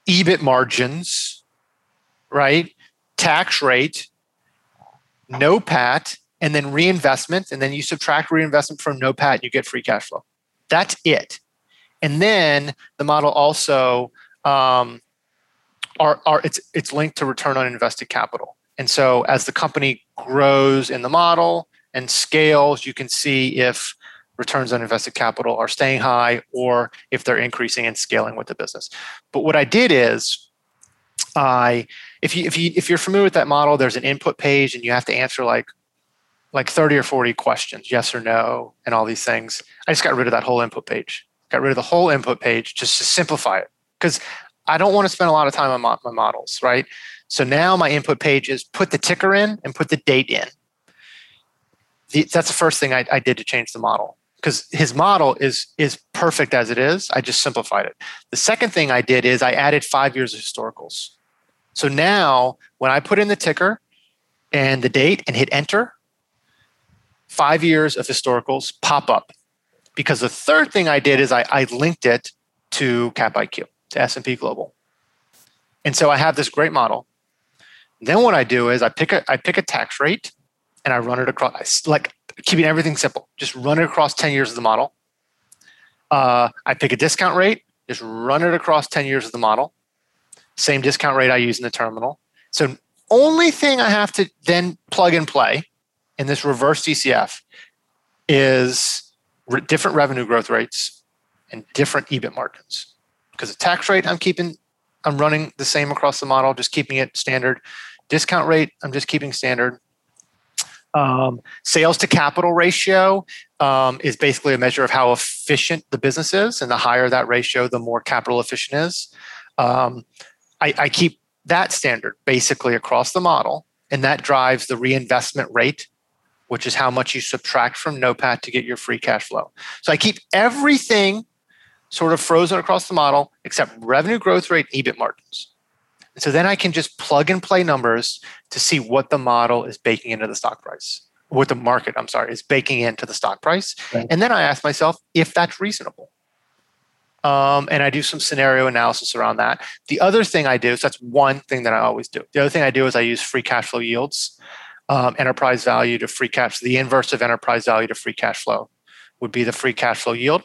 EBIT margins, right? Tax rate, NOPAT, and then reinvestment. And then you subtract reinvestment from NOPAT and you get free cash flow. That's it. And then the model also um, are, are it's it's linked to return on invested capital. And so as the company grows in the model and scales, you can see if returns on invested capital are staying high or if they're increasing and scaling with the business. But what I did is I if you if you if you're familiar with that model, there's an input page and you have to answer like like 30 or 40 questions, yes or no, and all these things. I just got rid of that whole input page. Got rid of the whole input page just to simplify it. Because I don't want to spend a lot of time on my, my models, right? So now my input page is put the ticker in and put the date in. The, that's the first thing I, I did to change the model because his model is is perfect as it is. I just simplified it. The second thing I did is I added five years of historicals. So now when I put in the ticker and the date and hit enter, five years of historicals pop up. Because the third thing I did is I, I linked it to CapIQ, to S&P Global. And so I have this great model. Then what I do is I pick a I pick a tax rate and I run it across like keeping everything simple. Just run it across 10 years of the model. Uh, I pick a discount rate, just run it across 10 years of the model. Same discount rate I use in the terminal. So only thing I have to then plug and play in this reverse DCF is re- different revenue growth rates and different EBIT margins. Because the tax rate I'm keeping, I'm running the same across the model, just keeping it standard. Discount rate, I'm just keeping standard. Um, sales to capital ratio um, is basically a measure of how efficient the business is, and the higher that ratio, the more capital efficient is. Um, I, I keep that standard basically across the model, and that drives the reinvestment rate, which is how much you subtract from NOPAT to get your free cash flow. So I keep everything sort of frozen across the model except revenue growth rate, EBIT margins. And so then I can just plug and play numbers to see what the model is baking into the stock price, what the market, I'm sorry, is baking into the stock price. Right. And then I ask myself if that's reasonable. Um, and I do some scenario analysis around that. The other thing I do, so that's one thing that I always do. The other thing I do is I use free cash flow yields, um, enterprise value to free cash. The inverse of enterprise value to free cash flow would be the free cash flow yield.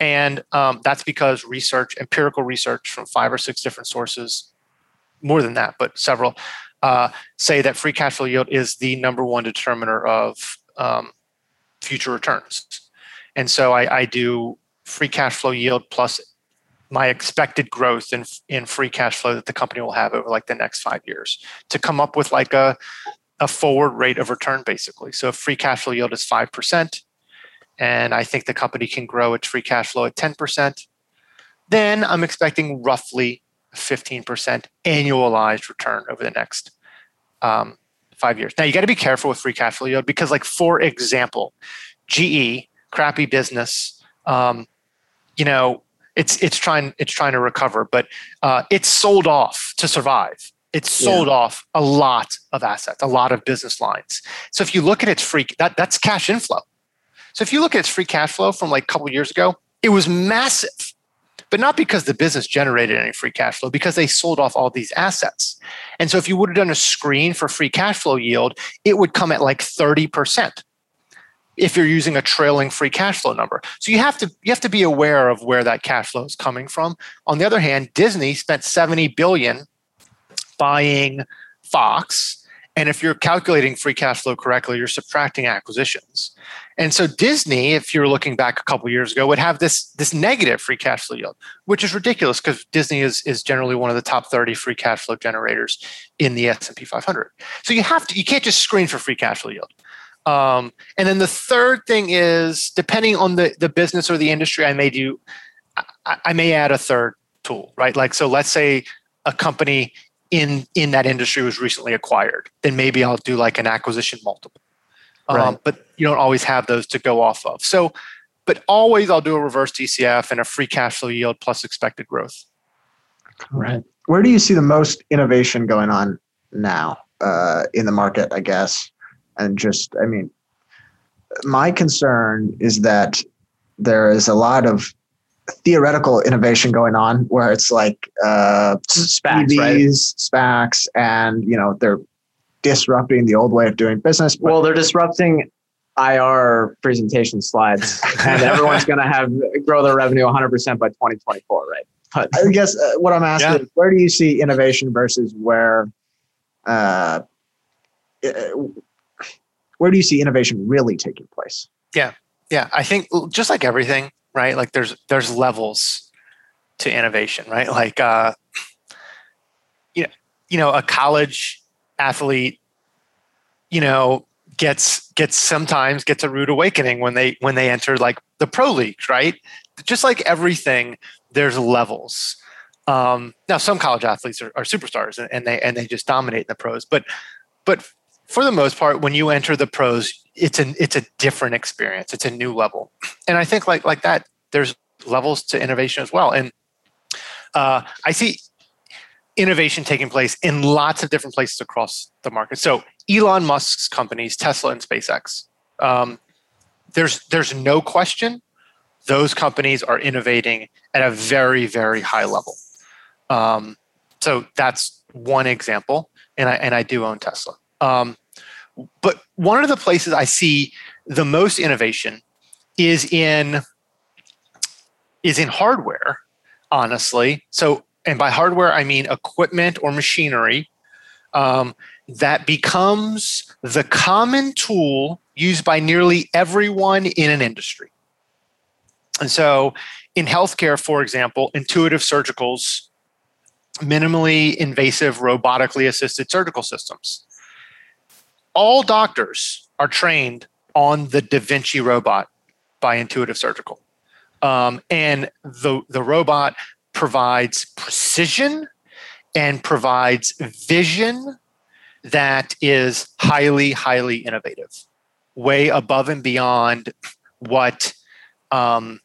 And um, that's because research, empirical research from five or six different sources, more than that, but several, uh, say that free cash flow yield is the number one determiner of um, future returns. And so I, I do free cash flow yield plus my expected growth in in free cash flow that the company will have over like the next five years to come up with like a a forward rate of return basically. So if free cash flow yield is five percent, and I think the company can grow its free cash flow at ten percent, then I'm expecting roughly fifteen percent annualized return over the next um, five years. Now you got to be careful with free cash flow yield because, like for example, GE, crappy business. Um, you know, it's it's trying it's trying to recover, but uh, it's sold off to survive. It's sold yeah. off a lot of assets, a lot of business lines. So if you look at its free that that's cash inflow. So if you look at its free cash flow from like a couple years ago, it was massive, but not because the business generated any free cash flow, because they sold off all these assets. And so if you would have done a screen for free cash flow yield, it would come at like 30% if you're using a trailing free cash flow number. So you have to you have to be aware of where that cash flow is coming from. On the other hand, Disney spent 70 billion buying Fox, and if you're calculating free cash flow correctly, you're subtracting acquisitions. And so Disney, if you're looking back a couple years ago, would have this this negative free cash flow yield, which is ridiculous because Disney is is generally one of the top 30 free cash flow generators in the S&P 500. So you have to you can't just screen for free cash flow yield. Um, and then the third thing is depending on the, the business or the industry, I may do, I, I may add a third tool, right? Like, so let's say a company in, in that industry was recently acquired, then maybe I'll do like an acquisition multiple. Um. But you don't always have those to go off of. So, but always I'll do a reverse DCF and a free cash flow yield plus expected growth. Right. Where do you see the most innovation going on now uh, in the market? I guess and just i mean my concern is that there is a lot of theoretical innovation going on where it's like uh SPACs, EVs, right? SPACs, and you know they're disrupting the old way of doing business. Well, they're disrupting IR presentation slides, and everyone's going to have grow their revenue 100% by 2024, right? But I guess uh, what I'm asking yeah. is, where do you see innovation versus where uh, where do you see innovation really taking place? Yeah, yeah. I think just like everything, right? Like there's there's levels to innovation, right? Like uh, you know, you know, a college athlete, you know, gets gets sometimes gets a rude awakening when they when they enter like the pro leagues, right? Just like everything, there's levels. Um, now, some college athletes are, are superstars and, and they and they just dominate in the pros, but but for the most part, when you enter the pros, it's an it's a different experience. It's a new level, and I think like like that, there's levels to innovation as well. And uh, I see innovation taking place in lots of different places across the market. So Elon Musk's companies, Tesla and SpaceX, um, there's there's no question those companies are innovating at a very very high level. Um, so that's one example, and I and I do own Tesla. Um, but one of the places I see the most innovation is in is in hardware, honestly. So, and by hardware, I mean equipment or machinery um, that becomes the common tool used by nearly everyone in an industry. And so, in healthcare, for example, intuitive surgicals, minimally invasive, robotically assisted surgical systems. All doctors are trained on the Da Vinci robot by Intuitive Surgical. Um, and the, the robot provides precision and provides vision that is highly, highly innovative, way above and beyond what um,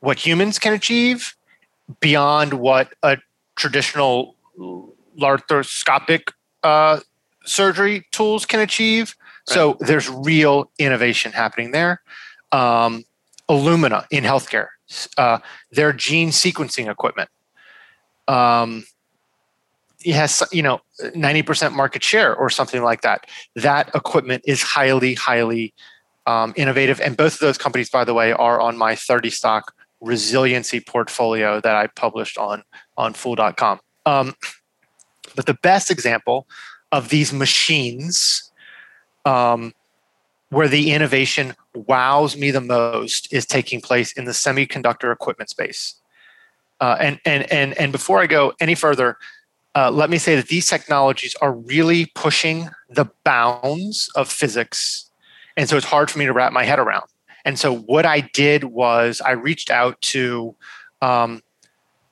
what humans can achieve, beyond what a traditional laparoscopic uh, surgery tools can achieve. Right. So there's real innovation happening there. Um, Illumina in healthcare, uh, their gene sequencing equipment. Um, it has you know 90% market share or something like that. That equipment is highly highly um, innovative. And both of those companies by the way are on my 30 stock resiliency portfolio that i published on on fool.com um, but the best example of these machines um, where the innovation wows me the most is taking place in the semiconductor equipment space uh, and and and and before i go any further uh, let me say that these technologies are really pushing the bounds of physics. And so it's hard for me to wrap my head around. And so what I did was I reached out to um,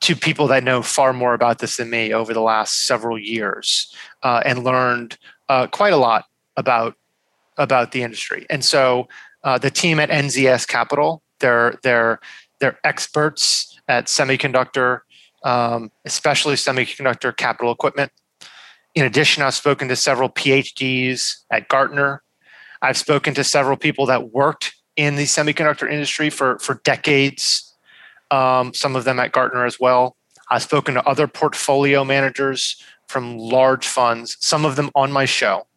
to people that know far more about this than me over the last several years uh, and learned uh, quite a lot about about the industry. And so uh, the team at NZS Capital, they're they're they're experts at semiconductor um, especially semiconductor capital equipment. In addition, I've spoken to several PhDs at Gartner. I've spoken to several people that worked in the semiconductor industry for, for decades, um, some of them at Gartner as well. I've spoken to other portfolio managers from large funds, some of them on my show,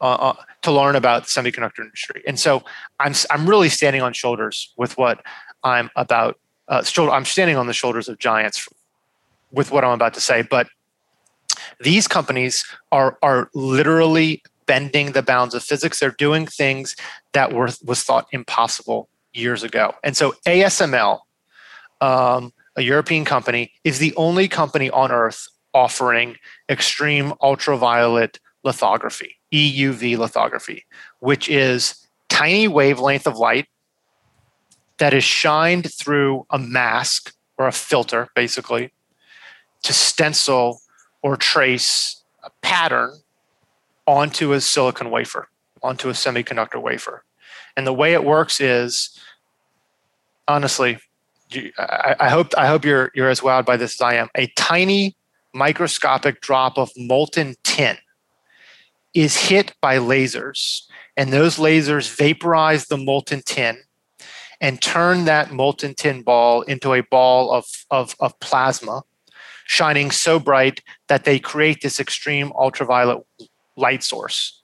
uh, uh, to learn about the semiconductor industry. And so I'm, I'm really standing on shoulders with what I'm about. Uh, I'm standing on the shoulders of giants with what I'm about to say, but these companies are are literally bending the bounds of physics. They're doing things that were was thought impossible years ago. And so ASML, um, a European company, is the only company on Earth offering extreme ultraviolet lithography, EUV lithography, which is tiny wavelength of light that is shined through a mask or a filter, basically, to stencil or trace a pattern onto a silicon wafer, onto a semiconductor wafer. And the way it works is, honestly, I, hope I hope you're you're as wowed by this as I am. A tiny microscopic drop of molten tin is hit by lasers, and those lasers vaporize the molten tin and turn that molten tin ball into a ball of, of, of plasma shining so bright that they create this extreme ultraviolet light source.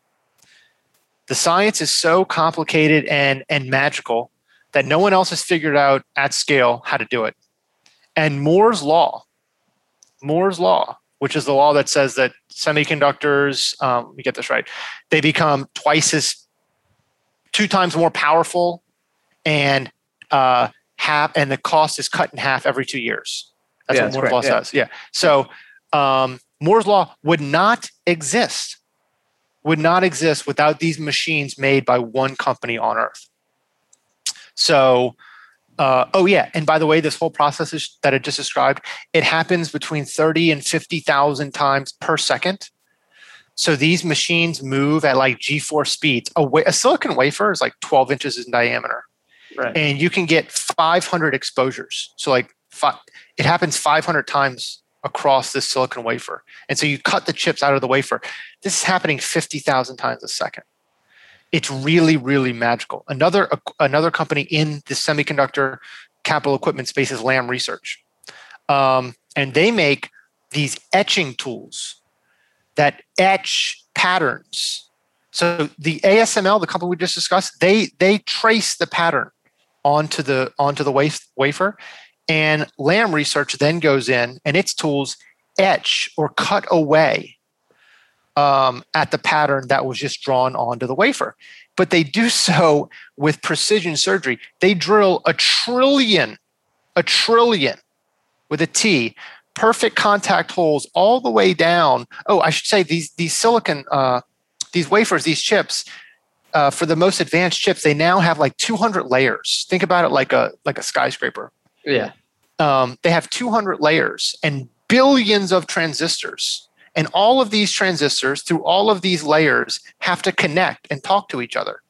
The science is so complicated and, and magical that no one else has figured out at scale how to do it. And Moore's law, Moore's law, which is the law that says that semiconductors, um, let me get this right, they become twice as, two times more powerful, and uh, half, and the cost is cut in half every two years. That's yeah, what Moore's law yeah. says. Yeah. So um, Moore's law would not exist, would not exist without these machines made by one company on Earth. So, uh, oh yeah, and by the way, this whole process is, that I just described, it happens between thirty and fifty thousand times per second. So these machines move at like G4 speeds. A, wa- a silicon wafer is like 12 inches in diameter. Right. And you can get 500 exposures. So like five, it happens 500 times across this silicon wafer. And so you cut the chips out of the wafer. This is happening 50,000 times a second. It's really, really magical. Another, another company in the semiconductor capital equipment space is Lam Research. Um, and they make these etching tools that etch patterns So the ASML, the company we just discussed, they they trace the pattern onto the onto the wafer, and Lam Research then goes in and its tools etch or cut away um, at the pattern that was just drawn onto the wafer. But they do so with precision surgery. They drill a trillion, a trillion with a T, perfect contact holes all the way down. Oh, I should say these these silicon, uh, these wafers, these chips. Uh, for the most advanced chips, they now have like 200 layers. Think about it like a like a skyscraper. Yeah. Um, they have 200 layers and billions of transistors. And all of these transistors, through all of these layers, have to connect and talk to each other.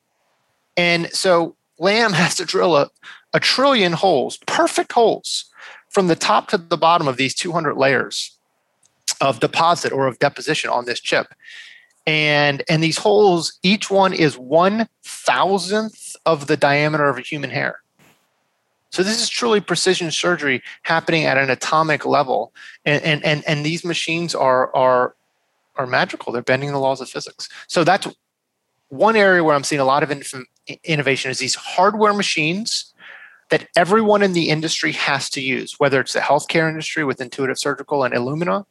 And so Lam has to drill a, a trillion holes, perfect holes, from the top to the bottom of these 200 layers of deposit or of deposition on this chip. And, and these holes, each one is one thousandth of the diameter of a human hair. So this is truly precision surgery happening at an atomic level, and and and, and these machines are are are magical. They're bending the laws of physics. So that's one area where I'm seeing a lot of innovation is these hardware machines that everyone in the industry has to use, whether it's the healthcare industry with Intuitive Surgical and Illumina,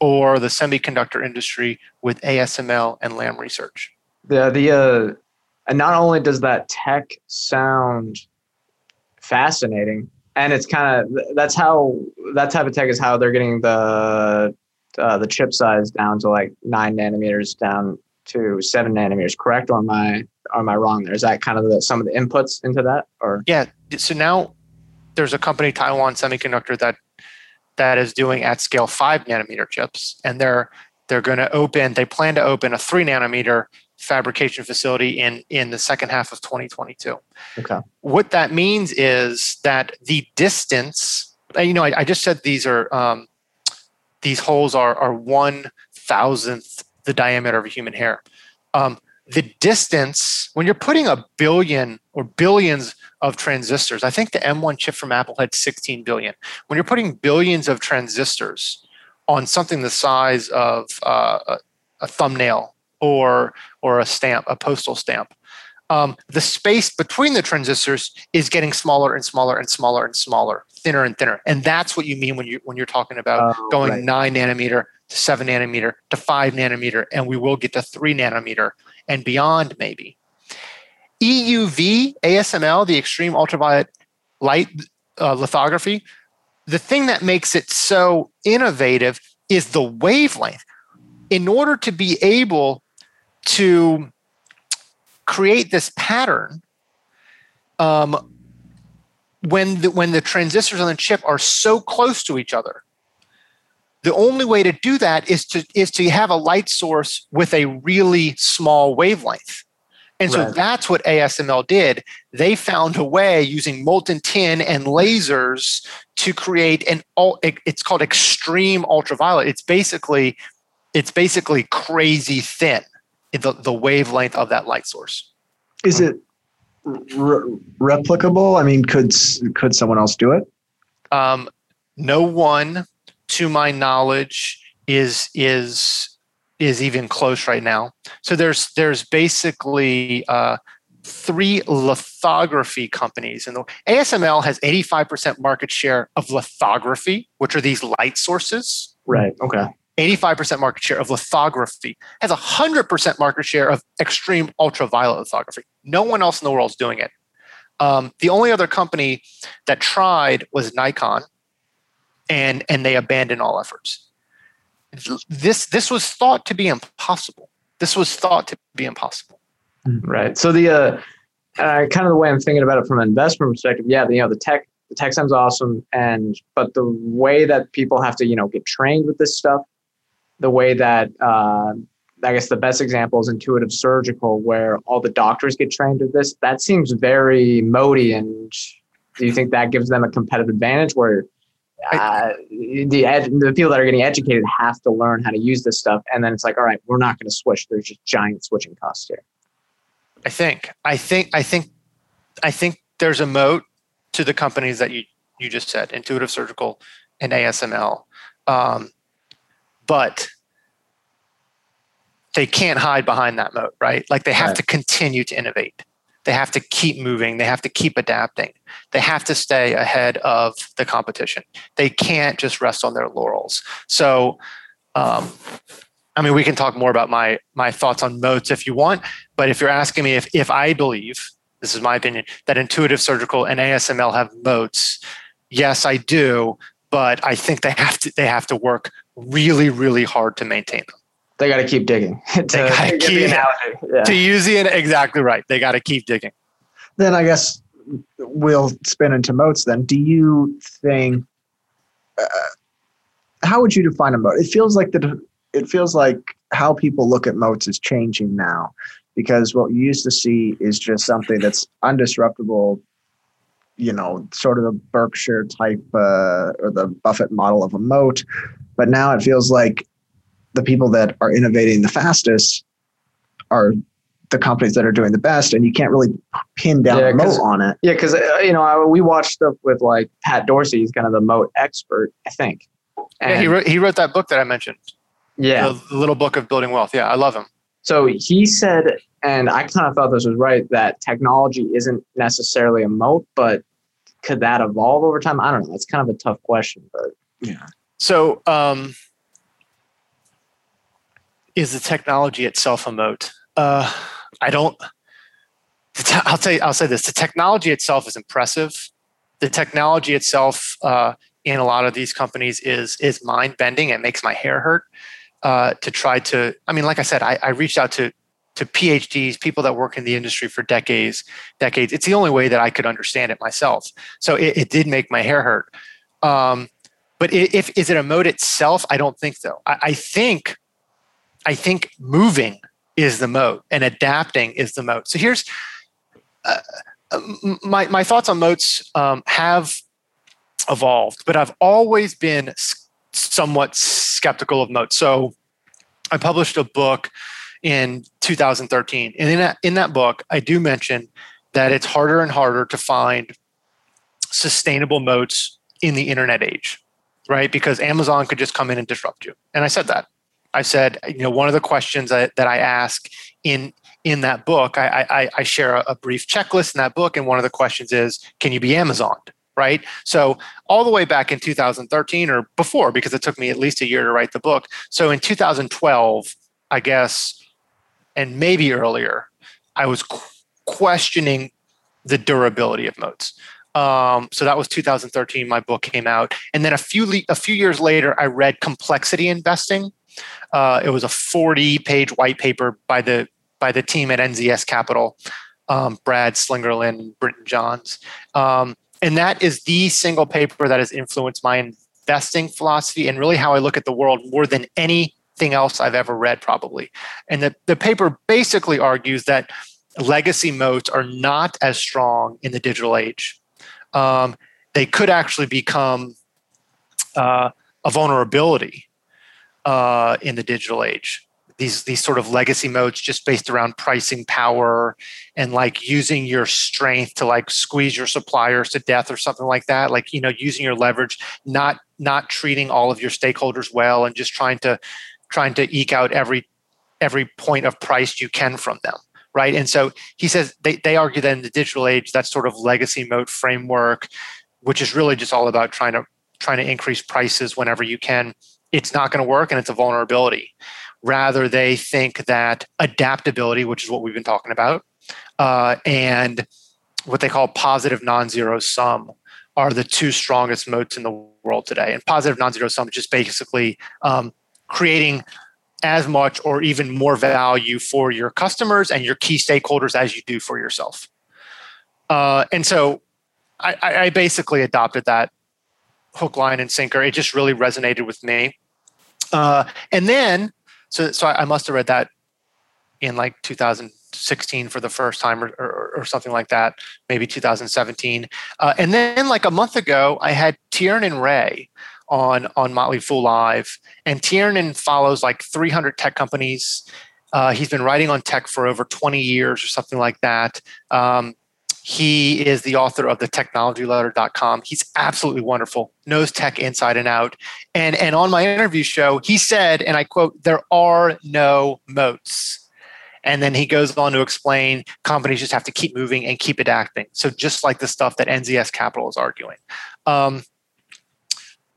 or the semiconductor industry with ASML and Lam Research. The the uh, and not only does that tech sound fascinating. And it's kind of that's how that type of tech is how they're getting the uh, the chip size down to like nine nanometers down to seven nanometers. Correct, or am I am I wrong? There is that kind of the, some of the inputs into that, or yeah. So now there's a company, Taiwan Semiconductor, that that is doing at scale five nanometer chips, and they're they're going to open. They plan to open a three nanometer fabrication facility in in the second half of 2022. Okay. What that means is that the distance, you know, I, I just said these are um, these holes are are one thousandth the diameter of a human hair. Um, the distance when you're putting a billion or billions of transistors, I think the M1 chip from Apple had 16 billion. When you're putting billions of transistors on something the size of uh, a, a thumbnail or or a stamp, a postal stamp. Um, the space between the transistors is getting smaller and smaller and smaller and smaller, thinner and thinner, and that's what you mean when you when you're talking about oh, going right. nine nanometer to seven nanometer to five nanometer, and we will get to three nanometer and beyond, maybe. EUV ASML, the extreme ultraviolet light uh, lithography, the thing that makes it so innovative is the wavelength. In order to be able to create this pattern um, when the, when the transistors on the chip are so close to each other the only way to do that is to is to have a light source with a really small wavelength and so right. that's what ASML did. They found a way using molten tin and lasers to create an it's called extreme ultraviolet. It's basically it's basically crazy thin the, the wavelength of that light source. Is it re- replicable? I mean, could could someone else do it? Um, no one, to my knowledge, is is is even close right now. So there's there's basically uh, three lithography companies, and the ASML has 85% market share of lithography, which are these light sources. Right. Okay. 85% market share of lithography, has 100% market share of extreme ultraviolet lithography. No one else in the world is doing it. Um, the only other company that tried was Nikon, and, and they abandoned all efforts. This, this was thought to be impossible. This was thought to be impossible. Right. So the uh, uh, kind of the way I'm thinking about it from an investment perspective, yeah, you know, the tech the tech sounds awesome, and but the way that people have to you know get trained with this stuff the way that uh, I guess the best example is intuitive surgical, where all the doctors get trained with this. That seems very modi, and do you think that gives them a competitive advantage where uh, the ed- the people that are getting educated have to learn how to use this stuff, and then it's like, all right, we're not going to switch. There's just giant switching costs here. I think, I think, I think, I think there's a moat to the companies that you you just said, Intuitive Surgical and ASML. Um, but they can't hide behind that moat, right? Like they have Right. to continue to innovate. They have to keep moving. They have to keep adapting. They have to stay ahead of the competition. They can't just rest on their laurels. So, um, I mean, we can talk more about my my thoughts on moats if you want. But if you're asking me if if I believe this is my opinion that intuitive surgical and ASML have moats, yes, I do. But I think they have to they have to work really really hard to maintain them. They got to keep digging. to, gotta to the keep- Yeah. To use the exactly right, they got to keep digging. then I guess we'll spin into moats. Then, do you think? Uh, how would you define a moat? It feels like the it feels like how people look at moats is changing now, because what you used to see is just something that's undisruptible. You know, sort of the Berkshire type uh, or the Buffett model of a moat, but now it feels like the people that are innovating the fastest are the companies that are doing the best, and you can't really pin down Yeah, a moat 'cause- on it. Yeah, because uh, you know I, we watched stuff with like Pat Dorsey. He's kind of the moat expert, I think. yeah, he wrote he wrote that book that I mentioned, yeah. the, the little book of building wealth. Yeah, I love him. So he said, and I kind of thought this was right, that technology isn't necessarily a moat, but could that evolve over time? I don't know. It's kind of a tough question, but Yeah. So, um, is the technology itself a moat? Uh, I don't. I'll tell you. I'll say this: the technology itself is impressive. The technology itself uh, in a lot of these companies is is mind bending. It makes my hair hurt uh, to try to. I mean, like I said, I, I reached out to to PhDs, people that work in the industry for decades. Decades. It's the only way that I could understand it myself. So it, it did make my hair hurt. Um, but if is it a moat itself? I don't think so. I, I think, I think moving is the moat and adapting is the moat. So here's uh, my my thoughts on moats um, have evolved, but I've always been somewhat skeptical of moats. So I published a book in 2013, and in that in that book, I do mention that it's harder and harder to find sustainable moats in the internet age right? Because Amazon could just come in and disrupt you. And I said that. I said, you know, one of the questions that, that I ask in in that book, I, I, I share a, a brief checklist in that book, and one of the questions is, can you be Amazoned? Right. So all the way back in 2013 or before, because it took me at least a year to write the book. So in 2012, I guess, and maybe earlier, I was qu- questioning the durability of moats. Um, so that was 2013. My book came out, and then a few le- a few years later, I read Complexity Investing. Uh, it was a 40 page white paper by the by the team at NZS Capital, um, Brad Slingerlend and Brinton Johns, um, and that is the single paper that has influenced my investing philosophy and really how I look at the world more than anything else I've ever read, probably. And the the paper basically argues that legacy moats are not as strong in the digital age um, they could actually become uh, a vulnerability uh, in the digital age. These these sort of legacy moats just based around pricing power and like using your strength to like squeeze your suppliers to death or something like that. Like you know using your leverage, not not treating all of your stakeholders well, and just trying to trying to eke out every every point of price you can from them right? And so he says they, they argue that in the digital age, that sort of legacy moat framework, which is really just all about trying to trying to increase prices whenever you can, it's not going to work and it's a vulnerability. Rather, they think that adaptability, which is what we've been talking about, uh, and what they call positive non-zero sum are the two strongest moats in the world today. And positive non-zero sum is just basically um, creating as much or even more value for your customers and your key stakeholders as you do for yourself. Uh, and so I, I basically adopted that hook, line, and sinker. It just really resonated with me. Uh, and then, so so I must have read that in like 2016 for the first time, or, or, or something like that, maybe 2017. Uh, and then, like a month ago, I had Tiernan Ray on on Motley Fool Live, and Tiernan follows like 300 tech companies. Uh, he's been writing on tech for over 20 years or something like that. Um, He is the author of the technologyletter.com. He's absolutely wonderful, knows tech inside and out. And, and on my interview show, he said, and I quote, there are no moats. And then he goes on to explain companies just have to keep moving and keep adapting. So just like the stuff that NZS Capital is arguing. Um,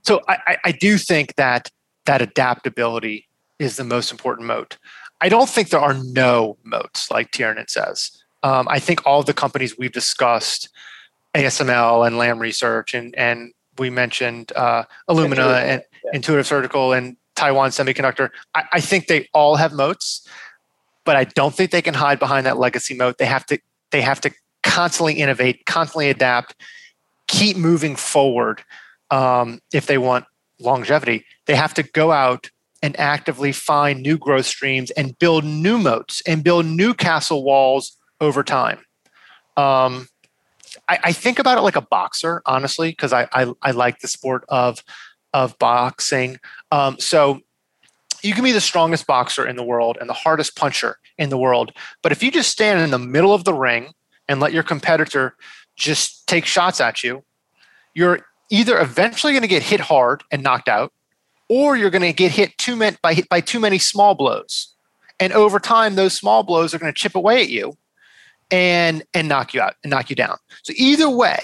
so I, I do think that that adaptability is the most important moat. I don't think there are no moats, like Tiernan says. Um, I think all the companies we've discussed, ASML and Lam Research, and and we mentioned uh, Illumina and yeah. Intuitive Surgical and Taiwan Semiconductor. I, I think they all have moats, but I don't think they can hide behind that legacy moat. They have to they have to constantly innovate, constantly adapt, keep moving forward um, if they want longevity. They have to go out and actively find new growth streams and build new moats and build new castle walls over time. Um, I, I, think about it like a boxer, honestly, because I, I, I like the sport of of boxing. Um, so you can be the strongest boxer in the world and the hardest puncher in the world, but if you just stand in the middle of the ring and let your competitor just take shots at you, you're either eventually going to get hit hard and knocked out, or you're going to get hit too many by by too many small blows. And over time, those small blows are going to chip away at you and and knock you out and knock you down. So either way,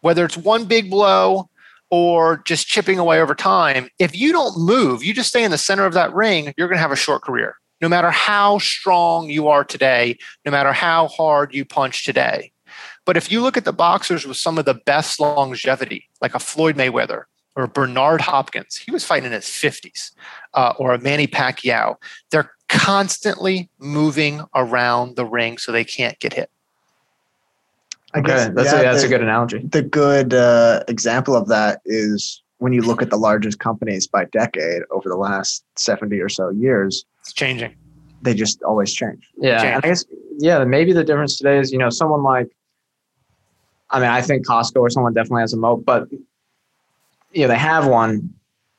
whether it's one big blow or just chipping away over time, if you don't move, you just stay in the center of that ring, you're going to have a short career. No matter how strong you are today, no matter how hard you punch today. But if you look at the boxers with some of the best longevity, like a Floyd Mayweather or Bernard Hopkins, he was fighting in his 50s, uh, or a Manny Pacquiao, they're constantly moving around the ring so they can't get hit. I guess okay, that's, yeah, a, that's the, a good analogy. The good uh, example of that is when you look at the largest companies by decade over the last 70 or so years. It's changing. They just always change. Yeah. Change. I guess, yeah, maybe the difference today is, you know, someone like I mean, I think Costco or someone definitely has a moat, but you know, they have one,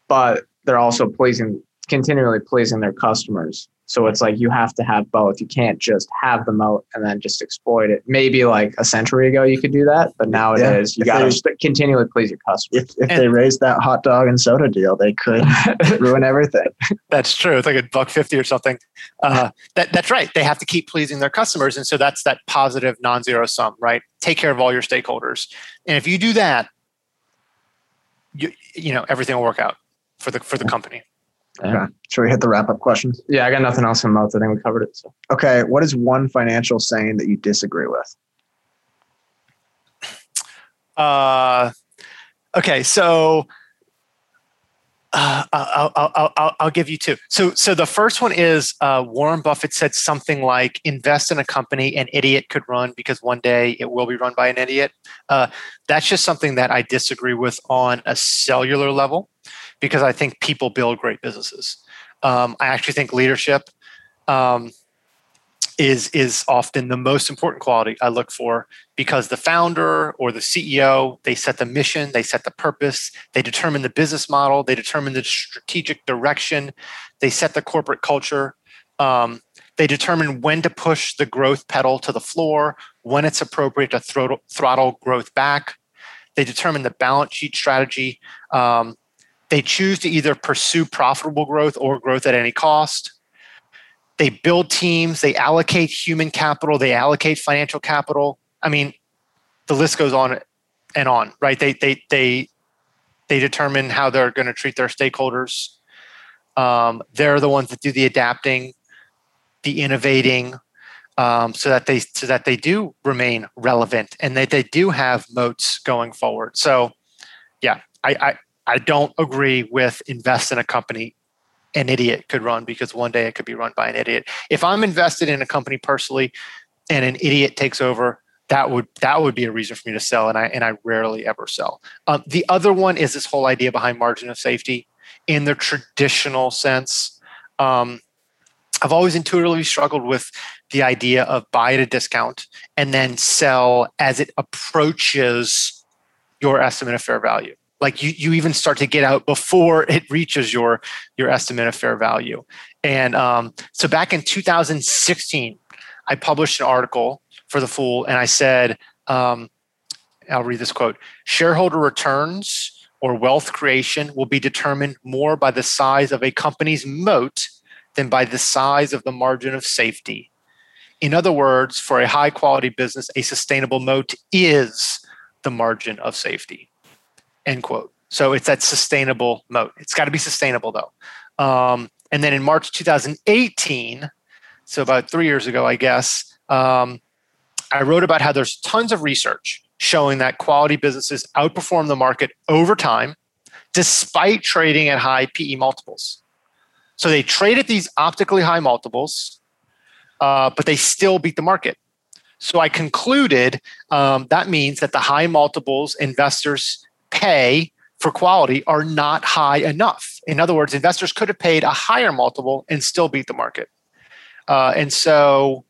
but they're also pleasing, continually pleasing their customers. So it's like you have to have both. You can't just have the moat and then just exploit it. Maybe like a century ago you could do that, but nowadays yeah, you got to continually please your customers. If, if they raised that hot dog and soda deal, they could ruin everything. That's true. It's like a buck fifty or something. Uh, that that's right. They have to keep pleasing their customers, and so that's that positive non-zero sum. Right. Take care of all your stakeholders, and if you do that, you you know everything will work out for the for the company. Okay. Should we hit the wrap up questions? Yeah, I got nothing else in mouth. I think we covered it. So. Okay. What is one financial saying that you disagree with? Uh, okay. So uh, I'll, I'll, I'll, I'll, give you two. So, so the first one is uh, Warren Buffett said something like, "Invest in a company an idiot could run because one day it will be run by an idiot." Uh, that's just something that I disagree with on a cellular level because I think people build great businesses. Um, I actually think leadership um, is is often the most important quality I look for because the founder or the CEO they set the mission, they set the purpose, they determine the business model, they determine the strategic direction, they set the corporate culture. Um, they determine when to push the growth pedal to the floor, when it's appropriate to throttle, throttle growth back. They determine the balance sheet strategy. Um, they choose to either pursue profitable growth or growth at any cost. They build teams, they allocate human capital, they allocate financial capital. I mean, the list goes on and on, right? They they they they determine how they're going to treat their stakeholders. Um, they're the ones that do the adapting, the innovating, um, so that they so that they do remain relevant and that they do have moats going forward. So, yeah, I, I I don't agree with invest in a company an idiot could run because one day it could be run by an idiot. If I'm invested in a company personally and an idiot takes over, that would that would be a reason for me to sell, and I and I rarely ever sell. Um, the other one is this whole idea behind margin of safety in the traditional sense. Um, I've always intuitively struggled with the idea of buy at a discount and then sell as it approaches your estimate of fair value like you, you even start to get out before it reaches your your estimate of fair value and um, so back in 2016 i published an article for the fool, and I said, um, I'll read this quote: "Shareholder returns." Or wealth creation will be determined more by the size of a company's moat than by the size of the margin of safety. In other words, for a high quality business, a sustainable moat is the margin of safety. End quote. So it's that sustainable moat. It's got to be sustainable though. Um, and then in March 2018, so about three years ago, I guess, um, I wrote about how there's tons of research showing that quality businesses outperform the market over time, despite trading at high PE multiples. So they trade at these optically high multiples, uh, but they still beat the market. So I concluded um, that means that the high multiples investors pay for quality are not high enough. In other words, investors could have paid a higher multiple and still beat the market. Uh, and so,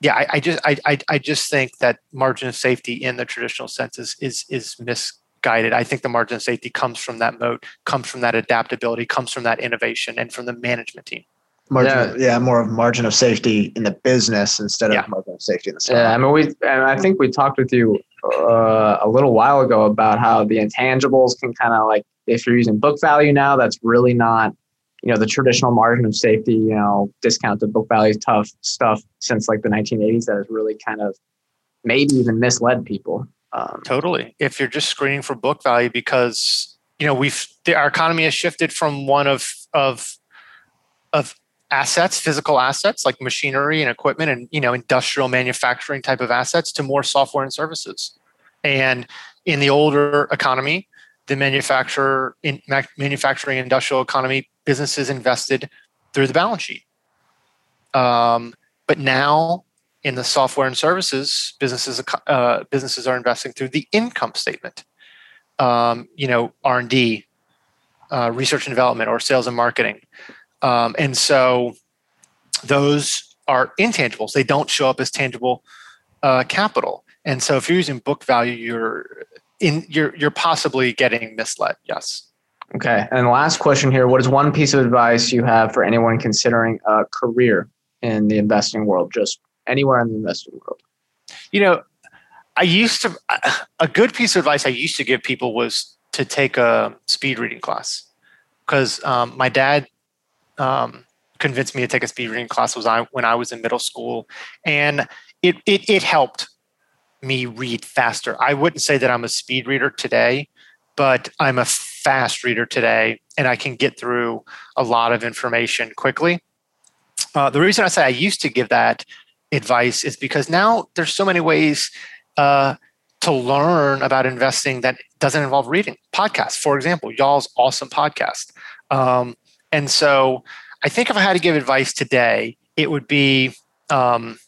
yeah, I, I just I, I, I just think that margin of safety in the traditional sense is is, is misguided. I think the margin of safety comes from that moat, comes from that adaptability, comes from that innovation, and from the management team. Margin, yeah. yeah, more of margin of safety in the business instead of yeah. margin of safety in the stock. Yeah, I mean, we and I think we talked with you uh, a little while ago about how the intangibles can kind of like if you're using book value now, that's really not you know the traditional margin of safety. You know, discounted book value tough stuff since like the 1980s that has really kind of maybe even misled people. Um, totally. If you're just screening for book value because you know we've the, our economy has shifted from one of of of assets, physical assets like machinery and equipment and you know industrial manufacturing type of assets to more software and services. And in the older economy, the manufacturer in manufacturing industrial economy businesses invested through the balance sheet. Um, but now in the software and services, businesses uh, businesses are investing through the income statement. Um, you know, R and D, uh, research and development, or sales and marketing. Um, and so those are intangibles. They don't show up as tangible uh, capital. And so if you're using book value, you're in you're you're possibly getting misled. Yes. Okay. And the last question here: What is one piece of advice you have for anyone considering a career in the investing world, just anywhere in the investing world? You know, I used to a good piece of advice I used to give people was to take a speed reading class because um, my dad um, convinced me to take a speed reading class was I when I was in middle school, and it it it helped me read faster. I wouldn't say that I'm a speed reader today, but I'm a fast reader today, and I can get through a lot of information quickly. Uh, the reason I say I used to give that advice is because now there's so many ways uh, to learn about investing that doesn't involve reading. Podcasts, for example, y'all's awesome podcast. Um, and so I think if I had to give advice today, it would be um,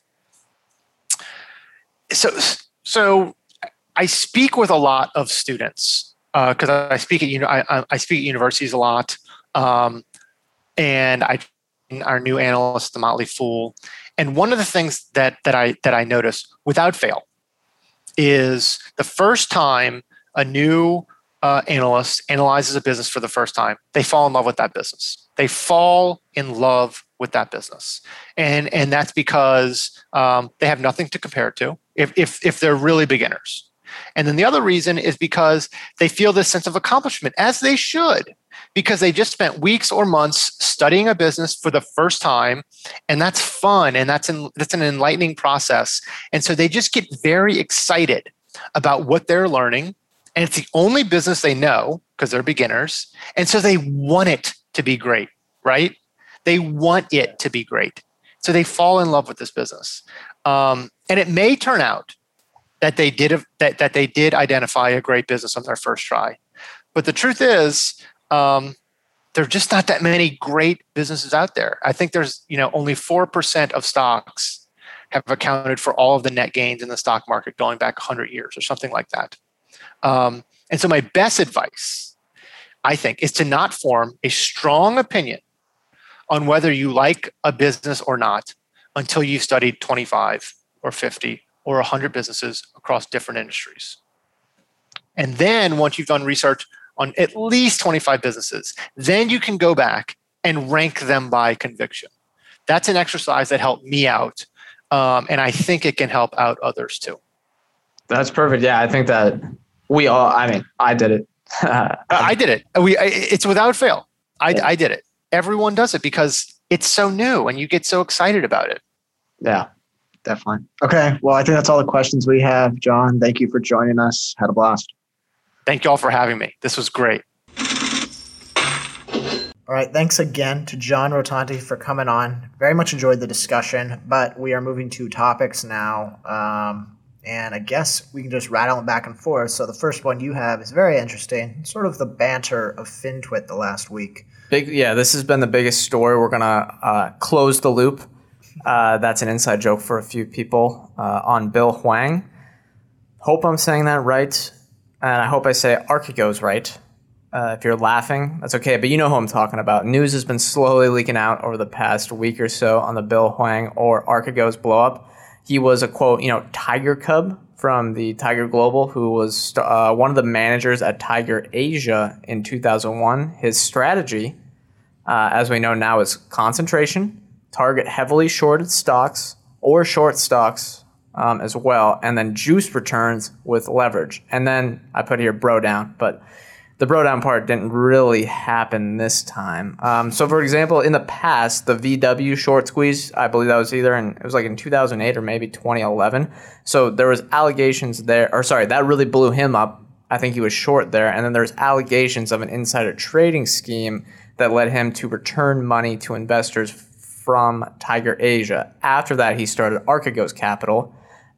so so I speak with a lot of students because uh, I speak at you know I, I speak at universities a lot, um, and I our new analyst, the Motley Fool, and one of the things that that I that I notice without fail is the first time a new uh, analyst analyzes a business for the first time, they fall in love with that business. They fall in love with that business, and and that's because um, they have nothing to compare it to. If if if they're really beginners, and then the other reason is because they feel this sense of accomplishment, as they should, because they just spent weeks or months studying a business for the first time, and that's fun and that's an, that's an enlightening process. And so they just get very excited about what they're learning and it's the only business they know because they're beginners. And so they want it to be great, right? They want it to be great. So they fall in love with this business. Um, and it may turn out that they did that, that they did identify a great business on their first try. But the truth is, um, there are just not that many great businesses out there. I think there's, you know, only 4% of stocks have accounted for all of the net gains in the stock market going back 100 years or something like that. Um, and so, my best advice, I think, is to not form a strong opinion on whether you like a business or not until you've studied 25 or 50 or 100 businesses across different industries. And then, once you've done research on at least 25 businesses, then you can go back and rank them by conviction. That's an exercise that helped me out um, and I think it can help out others too. That's perfect. Yeah, I think that we all. I mean, I did it. I did it. We. It's without fail. I, yeah. I did it. Everyone does it because it's so new and you get so excited about it. Yeah, definitely. Okay. Well, I think that's all the questions we have. John, thank you for joining us. Had a blast. Thank you all for having me. This was great. All right. Thanks again to John Rotonti for coming on. Very much enjoyed the discussion, but we are moving to topics now. Um, and I guess we can just rattle them back and forth. So the first one you have is very interesting, sort of the banter of FinTwit the last week. Big, yeah. This has been the biggest story. We're gonna uh, close the loop. Uh, that's an inside joke for a few people uh, on Bill Hwang. Hope I'm saying that right, and I hope I say Archegos right. Uh, if you're laughing, that's okay, but you know who I'm talking about. News has been slowly leaking out over the past week or so on the Bill Hwang or Archegos blow up. He was a quote, you know, Tiger Cub from the Tiger Global, who was uh, one of the managers at Tiger Asia in 2001. His strategy, uh, as we know now, is concentration, target heavily shorted stocks or short stocks um, as well, and then juice returns with leverage. And then I put here bro down, but the bro down part didn't really happen this time. Um, so, for example, in the past, the VW short squeeze, I believe that was either in it was like in 2008 or maybe 2011. So there was allegations there, or sorry, that really blew him up. I think he was short there, and then there's allegations of an insider trading scheme that led him to return money to investors from Tiger Asia. After that, he started Archegos Capital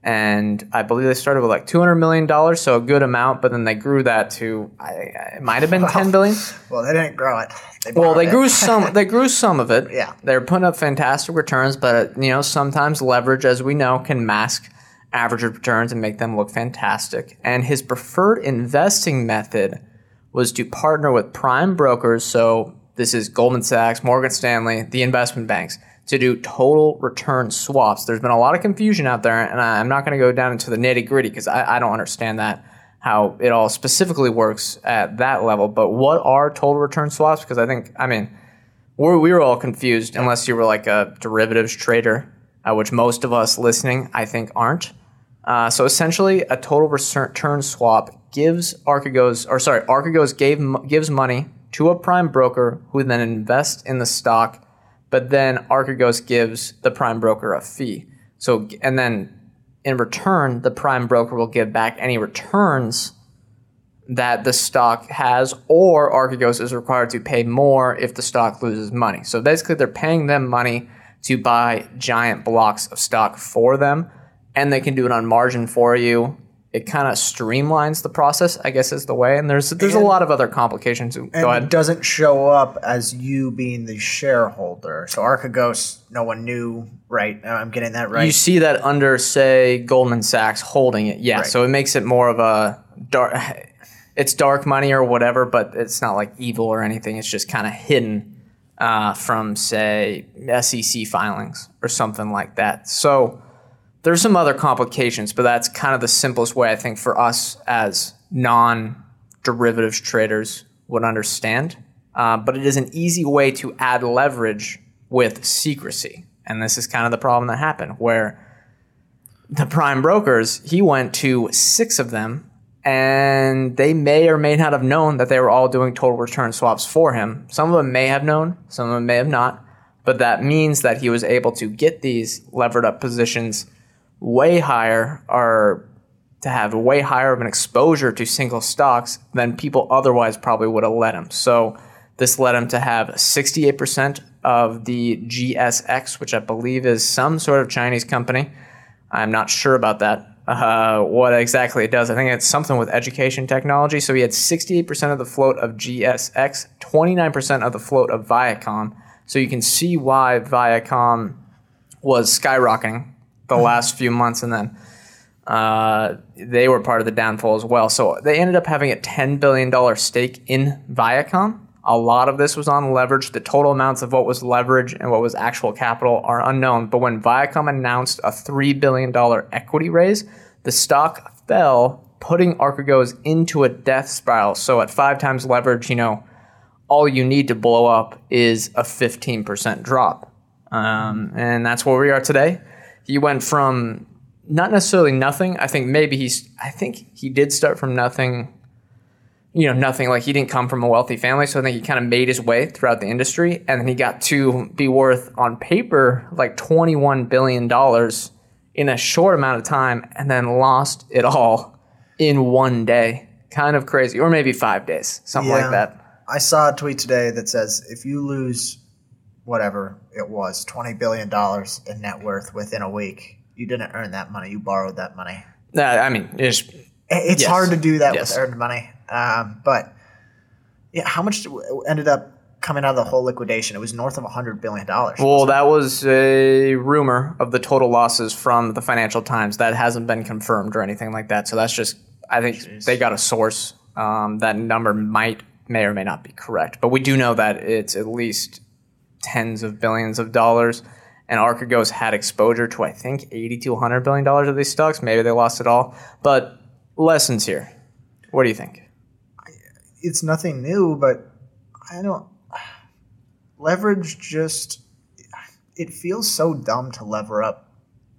and I believe they started with like two hundred million dollars, so a good amount. But then they grew that to I, it might have been well, ten billion. Well, they didn't grow it. They well, they it. grew some. They grew some of it. Yeah, they're putting up fantastic returns, but you know sometimes leverage, as we know, can mask average returns and make them look fantastic. And his preferred investing method was to partner with prime brokers. So this is Goldman Sachs, Morgan Stanley, the investment banks to do total return swaps. There's been a lot of confusion out there, and I'm not going to go down into the nitty gritty because I, I, don't understand that how it all specifically works at that level. But what are total return swaps? Because I think, I mean, we're, we were all confused unless you were like a derivatives trader, uh, which most of us listening, I think, aren't. Uh, so essentially, a total return swap gives Archegos, or sorry, Archegos gave gives money to a prime broker who then invests in the stock but then Archegos gives the prime broker a fee. So, and then in return, the prime broker will give back any returns that the stock has, or Archegos is required to pay more if the stock loses money. So basically, they're paying them money to buy giant blocks of stock for them, and they can do it on margin for you it kind of streamlines the process, I guess is the way. And there's there's and, a lot of other complications. Go ahead. It doesn't show up as you being the shareholder. So Archegos, no one knew, right? I'm getting that right. You see that under, say, Goldman Sachs holding it. Yeah. Right. So it makes it more of a dark. It's dark money or whatever, but it's not like evil or anything. It's just kind of hidden uh, from, say, SEC filings or something like that. So there's some other complications, but that's kind of the simplest way I think for us as non derivatives traders would understand. Uh, but it is an easy way to add leverage with secrecy. And this is kind of the problem that happened where the prime brokers, he went to six of them and they may or may not have known that they were all doing total return swaps for him. Some of them may have known, some of them may have not, but that means that he was able to get these levered up positions way higher or to have way higher of an exposure to single stocks than people otherwise probably would have let him. So this led him to have 68% of the GSX, which I believe is some sort of Chinese company. I'm not sure about that. Uh, what exactly it does. I think it's something with education technology. So he had 68% of the float of GSX, 29% of the float of Viacom. So you can see why Viacom was skyrocketing the last few months, and then uh, they were part of the downfall as well. So they ended up having a $10 billion stake in Viacom. A lot of this was on leverage. The total amounts of what was leverage and what was actual capital are unknown. But when Viacom announced a $3 billion equity raise, the stock fell, putting Archegos into a death spiral. So at five times leverage, you know, all you need to blow up is a 15% drop. Um, and that's where we are today he went from not necessarily nothing. I think maybe he's. I think he did start from nothing. You know, nothing like he didn't come from a wealthy family, so I think he kind of made his way throughout the industry, and then he got to be worth on paper like twenty one billion dollars in a short amount of time, and then lost it all in one day. Kind of crazy, or maybe five days, something Yeah. like that. I saw a tweet today that says if you lose whatever it was, twenty billion dollars in net worth within a week, you didn't earn that money. You borrowed that money. Uh, I mean, it's It's Yes. hard to do that Yes. with earned money. Um, but yeah, how much ended up coming out of the whole liquidation? It was north of hundred billion dollars. Well, that was a rumor of the total losses from the Financial Times. That hasn't been confirmed or anything like that. So that's just, I think they got a source. Um, that number might, may or may not be correct. But we do know that it's at least tens of billions of dollars. And Archegos had exposure to, I think, 80 to 100 billion dollars of these stocks. Maybe they lost it all. But lessons here. What do you think? it's nothing new, but I don't leverage. Just it feels so dumb to lever up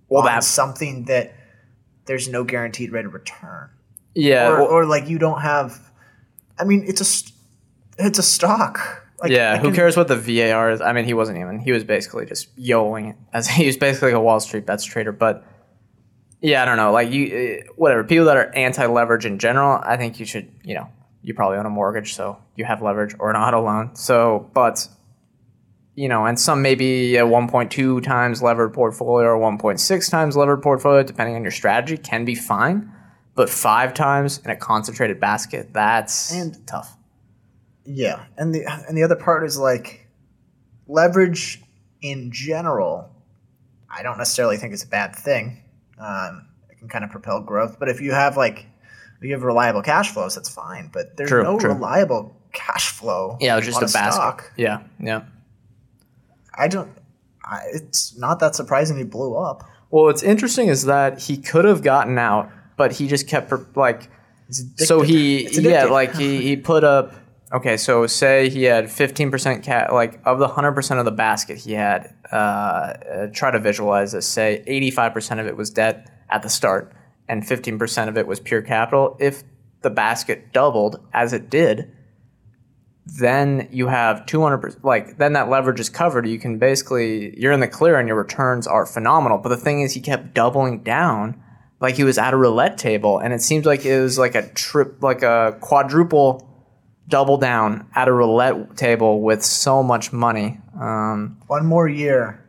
Well, on that's something that there's no guaranteed rate of return. yeah. or, or like you don't have. I mean, it's a it's a stock. Like, yeah, I who can- cares what the VAR is? I mean, he wasn't even. He was basically just yoing as he was basically like a Wall Street bets trader. But yeah, I don't know. Like you, uh, whatever. People that are anti-leverage in general, I think you should. You know, you probably own a mortgage, so you have leverage or an auto loan. So, but you know, and some maybe a 1.2 times levered portfolio or 1.6 times levered portfolio, depending on your strategy, can be fine. But five times in a concentrated basket, that's And- tough. Yeah, and the and the other part is like leverage in general. I don't necessarily think it's a bad thing. Um, it can kind of propel growth, but if you have like you have reliable cash flows, that's fine. But there's True, no true. reliable cash flow. Yeah, it was just a basket. stock. Yeah, yeah. I don't. I, it's not that surprising he blew up. Well, what's interesting is that he could have gotten out, but he just kept like. So he, yeah, like he, he put up. Okay, so say he had fifteen percent cat, like of the hundred percent of the basket he had. Uh, uh, try to visualize this. Say eighty-five percent of it was debt at the start, and fifteen percent of it was pure capital. If the basket doubled as it did, then you have 200%, like then that leverage is covered you can basically you're in the clear and your returns are phenomenal but the thing is he kept doubling down like he was at a roulette table and it seems like it was like a trip like a quadruple double down at a roulette table with so much money. Um, one more year,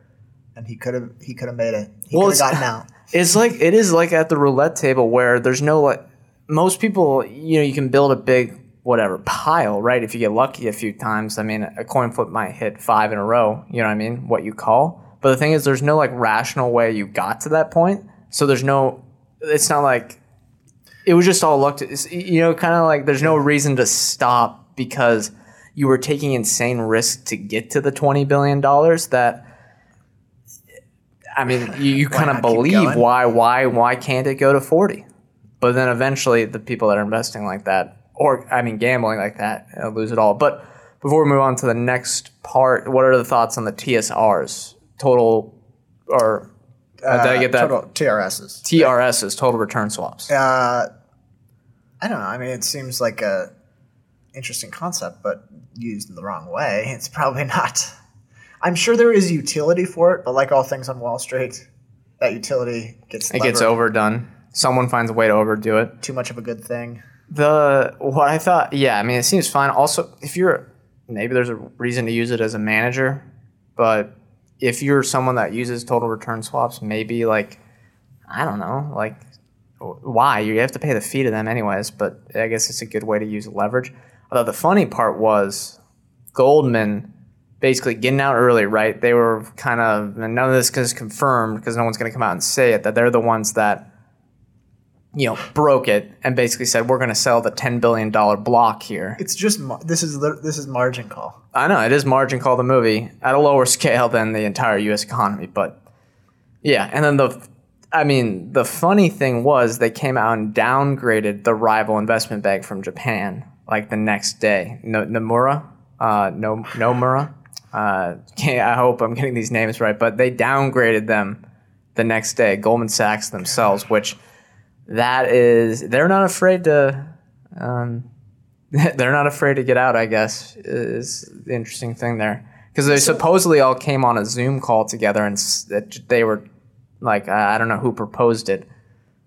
and he could have he could have made it. He Well, could have gotten out. it's like it is like at the roulette table where there's no like most people you know you can build a big whatever pile right? If you get lucky a few times i mean a coin flip might hit five in a row you know what i mean? What you call. But the thing is there's no like rational way you got to that point. So there's no it's not like it was just all luck to, you know kind of like there's no reason to stop because you were taking insane risks to get to the 20 billion dollars that I mean, you, you kind of believe why why why can't it go to 40? But then eventually the people that are investing like that or I mean gambling like that lose it all. But before we move on to the next part, what are the thoughts on the TSRs? Total or uh, did I get that? Total TRSs. TRSs, total return swaps. Uh, I don't know. I mean, it seems like a interesting concept, but used in the wrong way, it's probably not. I'm sure there is utility for it, but like all things on Wall Street, that utility gets It gets overdone. Someone finds a way to overdo it. too much of a good thing. The what I thought, yeah, I mean, it seems fine. Also, if you're maybe there's a reason to use it as a manager, but if you're someone that uses total return swaps, maybe like I don't know, like why you have to pay the fee to them anyways. But I guess it's a good way to use leverage. Although the funny part was Goldman basically getting out early, right? They were kind of and none of this is confirmed because no one's going to come out and say it that they're the ones that you know broke it and basically said we're going to sell the 10 billion dollar block here. It's just mar- this is this is margin call. I know it is margin call the movie at a lower scale than the entire U.S. economy, but yeah. And then the, I mean, the funny thing was they came out and downgraded the rival investment bank from Japan like the next day. No, Nomura, uh, no, Nomura. Uh, I hope I'm getting these names right, but they downgraded them the next day. Goldman Sachs themselves, which that is, they're not afraid to. Um, they're not afraid to get out. I guess is the interesting thing there because they supposedly all came on a Zoom call together and they were like, I don't know who proposed it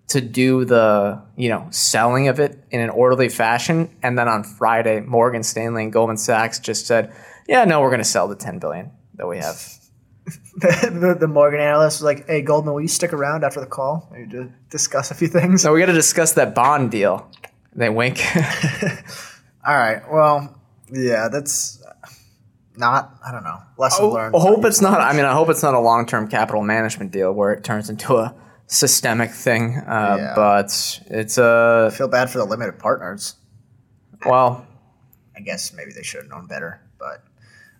to do the you know selling of it in an orderly fashion and then on friday morgan stanley and goldman sachs just said yeah no we're going to sell the 10 billion that we have the, the, morgan analyst was like hey goldman will you stick around after the call maybe to discuss a few things so we got to discuss that bond deal they wink all right well yeah that's not i don't know lesson oh, learned i hope it's not i mean i hope it's not a long-term capital management deal where it turns into a systemic thing, uh, yeah. but it's a. Uh, I feel bad for the limited partners. Well, I guess maybe they should have known better, but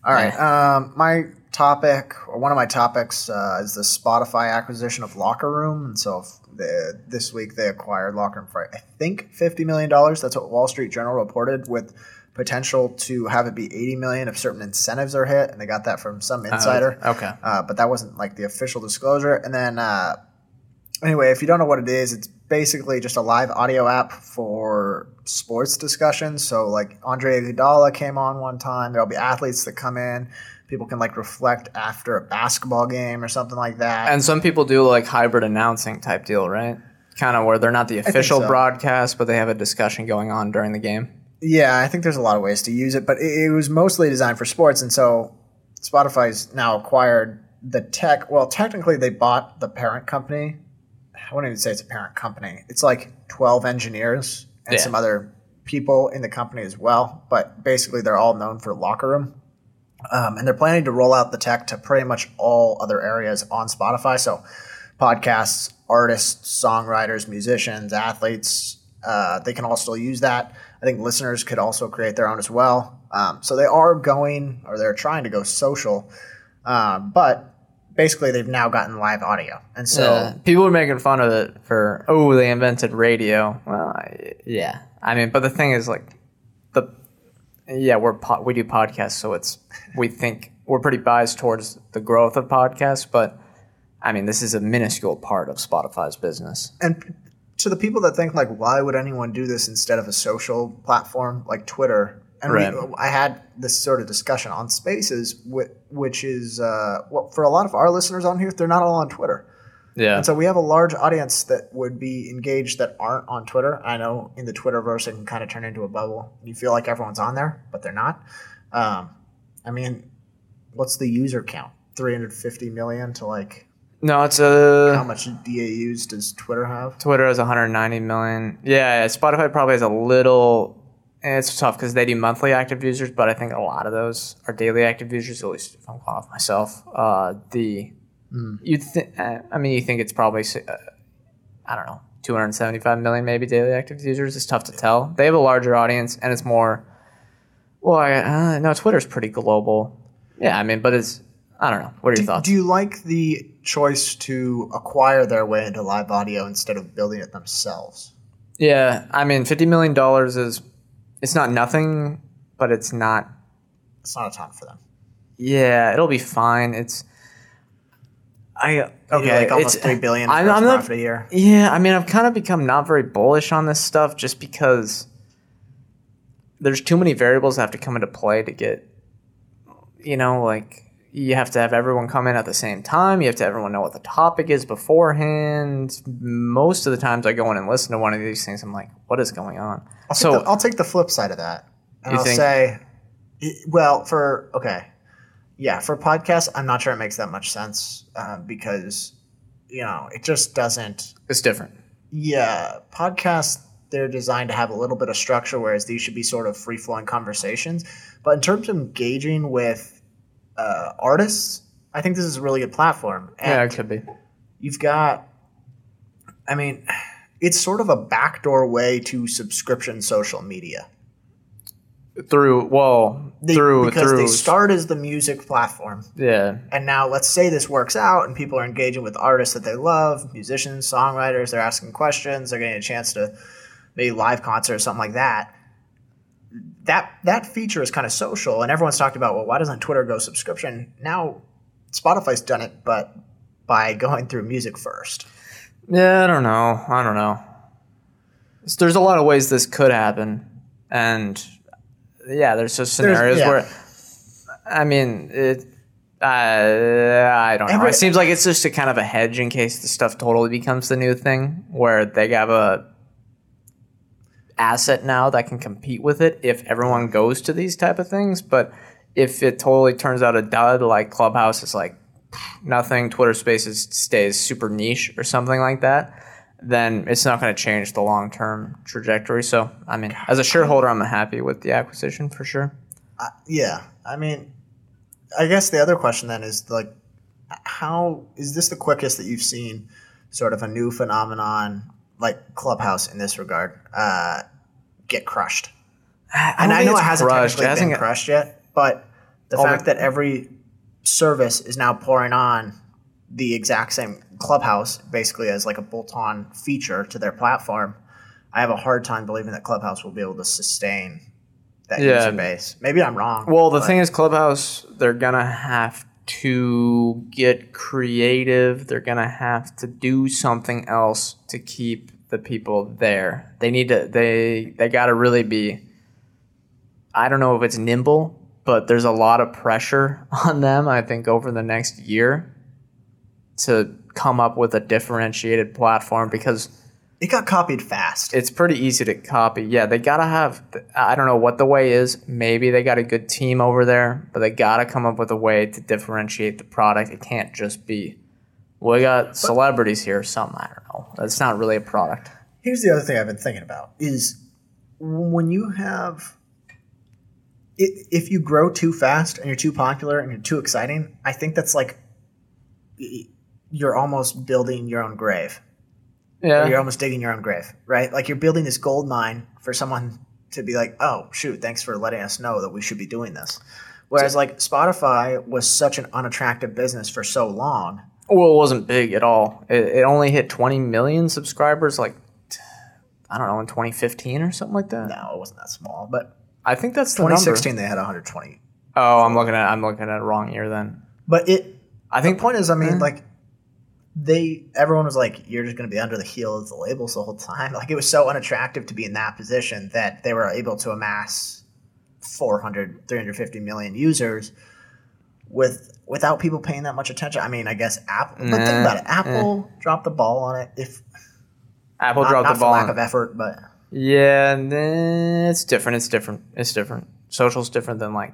all right. Yeah. Um, my topic, or one of my topics, uh, is the Spotify acquisition of Locker Room, and so the, this week they acquired Locker Room for I think fifty million dollars. That's what Wall Street Journal reported with potential to have it be 80 million if certain incentives are hit and they got that from some uh, insider uh, okay uh, but that wasn't like the official disclosure and then uh, anyway, if you don't know what it is, it's basically just a live audio app for sports discussions. So like Andre Iguodala came on one time. There'll be athletes that come in. People can like reflect after a basketball game or something like that. And some people do like hybrid announcing type deal, right? Kind of where they're not the official so. broadcast, but they have a discussion going on during the game. Yeah, I think there's a lot of ways to use it, but it, it was mostly designed for sports, and so Spotify's now acquired the tech. Well, technically, they bought the parent company I wouldn't even say it's a parent company. It's like 12 engineers and yeah. some other people in the company as well. But basically, they're all known for Locker Room. Um, and they're planning to roll out the tech to pretty much all other areas on Spotify. So, podcasts, artists, songwriters, musicians, athletes, uh, they can all still use that. I think listeners could also create their own as well. Um, so, they are going or they're trying to go social. Uh, but basically they've now gotten live audio, and so people are making fun of it for oh they invented radio. Well, yeah, I mean, but the thing is like yeah we're po- we do podcasts, so it's we think we're pretty biased towards the growth of podcasts, but I mean this is a minuscule part of Spotify's business. And to the people that think like why would anyone do this instead of a social platform like Twitter and right. we, I had this sort of discussion on Spaces, which is uh, well, for a lot of our listeners on here, they're not all on Twitter. Yeah. And so we have a large audience that would be engaged that aren't on Twitter. I know in the Twitterverse it can kind of turn into a bubble. You feel like everyone's on there, but they're not. Um, I mean, what's the user count? 350 million to like. No, it's a. How much DAUs does Twitter have? Twitter has 190 million. Yeah, Spotify probably has a little it's tough because they do monthly active users, but I think a lot of those are daily active users. At least if I'm calling off myself, uh, the mm. you think? Uh, I mean, you think it's probably uh, I don't know, 275 million maybe daily active users. It's tough to tell. They have a larger audience, and it's more. Well, I, uh, no, Twitter's pretty global. Yeah, I mean, but it's I don't know. What are your do, thoughts? Do you like the choice to acquire their way into live audio instead of building it themselves? Yeah, I mean, fifty million dollars is it's not nothing, but it's not. It's not a ton for them. Yeah, it'll be fine. It's. I okay, like almost three billion I'm, I'm not, a year. Yeah, I mean, I've kind of become not very bullish on this stuff just because there's too many variables that have to come into play to get, you know, like you have to have everyone come in at the same time. You have to everyone know what the topic is beforehand. Most of the times I go in and listen to one of these things, I'm like, what is going on? I'll so take the, I'll take the flip side of that. And I'll think? say, well, for, okay. Yeah, for podcasts, I'm not sure it makes that much sense uh, because, you know, it just doesn't. It's different. Yeah. Podcasts, they're designed to have a little bit of structure, whereas these should be sort of free flowing conversations. But in terms of engaging with uh, artists, I think this is a really good platform. And yeah, it could be. You've got, I mean, it's sort of a backdoor way to subscription social media. Through well, they, through because through they start as the music platform. Yeah. And now let's say this works out and people are engaging with artists that they love, musicians, songwriters, they're asking questions, they're getting a chance to maybe live concert or something like that that that feature is kind of social, and everyone's talked about, well, why doesn't Twitter go subscription? Now, Spotify's done it, but by going through music first. Yeah, I don't know. I don't know. There's a lot of ways this could happen, and yeah, there's just scenarios yeah. where, I mean, it. Uh, I don't know. Every- it seems like it's just a kind of a hedge in case the stuff totally becomes the new thing, where they have a asset now that can compete with it if everyone goes to these type of things. But if it totally turns out a dud, like Clubhouse is like nothing, Twitter Spaces stays super niche or something like that, then it's not going to change the long term trajectory. So, I mean, as a shareholder, I'm happy with the acquisition for sure. Yeah, I mean, I guess the other question then is like, how is this the quickest that you've seen sort of a new phenomenon like Clubhouse in this regard uh, get crushed? and I know it hasn't crushed. technically It hasn't been crushed yet, but the Oh, fact that every service is now pouring on the exact same Clubhouse basically as like a bolt-on feature to their platform, I have a hard time believing that Clubhouse will be able to sustain that Yeah. user base. Maybe I'm wrong. Well, the thing is, Clubhouse, they're gonna have to get creative. They're gonna have to do something else to keep the people there. They need to. They they got to really be. I don't know if it's nimble, but there's a lot of pressure on them. I think over the next year to come up with a differentiated platform because It got copied fast. it's pretty easy to copy. Yeah, they gotta have. I don't know what the way is. Maybe they got a good team over there, but they gotta come up with a way to differentiate the product. It can't just be, we got celebrities here. or Something I don't know. That's not really a product. Here's the other thing I've been thinking about is when you have i- if you grow too fast and you're too popular and you're too exciting, I think that's like you're almost building your own grave. Or you're almost digging your own grave, right? Like you're building this gold mine for someone to be like, "Oh, shoot, thanks for letting us know that we should be doing this." Whereas like Spotify was such an unattractive business for so long. well, it wasn't big at all. It, it only hit 20 million subscribers, like I don't know, in 2015 or something like that. No, it wasn't that small, but I think that's the number. 2016 they had 120. Oh, I'm looking at I'm looking at a wrong year then. But it I the think point is, I mean, Yeah. like they everyone was like, "You're just going to be under the heel of the labels the whole time." Like it was so unattractive to be in that position that they were able to amass 400, 350 million users with without people paying that much attention. I mean, I guess Apple. But think about it, eh. Apple dropped the ball on it. If Apple not, dropped not the ball. lack on- of effort, but Yeah, it's different. It's different. It's different. Social's different than like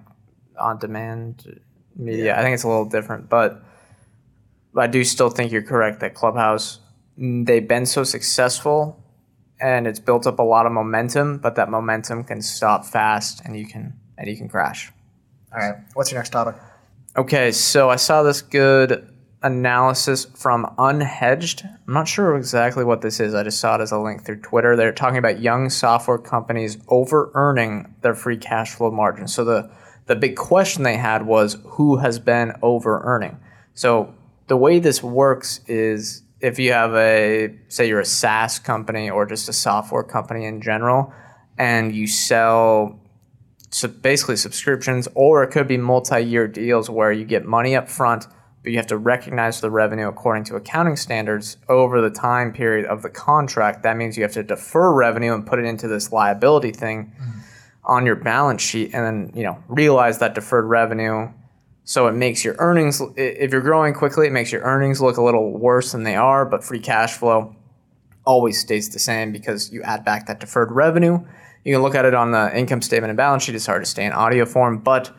on demand media. I think it's a little different, but I do still think you're correct that Clubhouse mm, they've been so successful and it's built up a lot of momentum, but that momentum can stop fast and you can and you can crash. all right. What's your next topic? Okay, so I saw this good analysis from Unhedged. I'm not sure exactly what this is. I just saw it as a link through Twitter. They're talking about young software companies over earning their free cash flow margin. So the the big question they had was who has been over earning. So the way this works is if you have a say you're a SaaS company or just a software company in general and you sell so basically subscriptions, or it could be multi-year deals where you get money up front, but you have to recognize the revenue according to accounting standards over the time period of the contract. That means you have to defer revenue and put it into this liability thing mm-hmm. on your balance sheet, and then you know realize that deferred revenue. So it makes your earnings. If you're growing quickly, it makes your earnings look a little worse than they are, but free cash flow always stays the same because you add back that deferred revenue. You can look at it on the income statement and balance sheet. It's hard to stay in audio form, but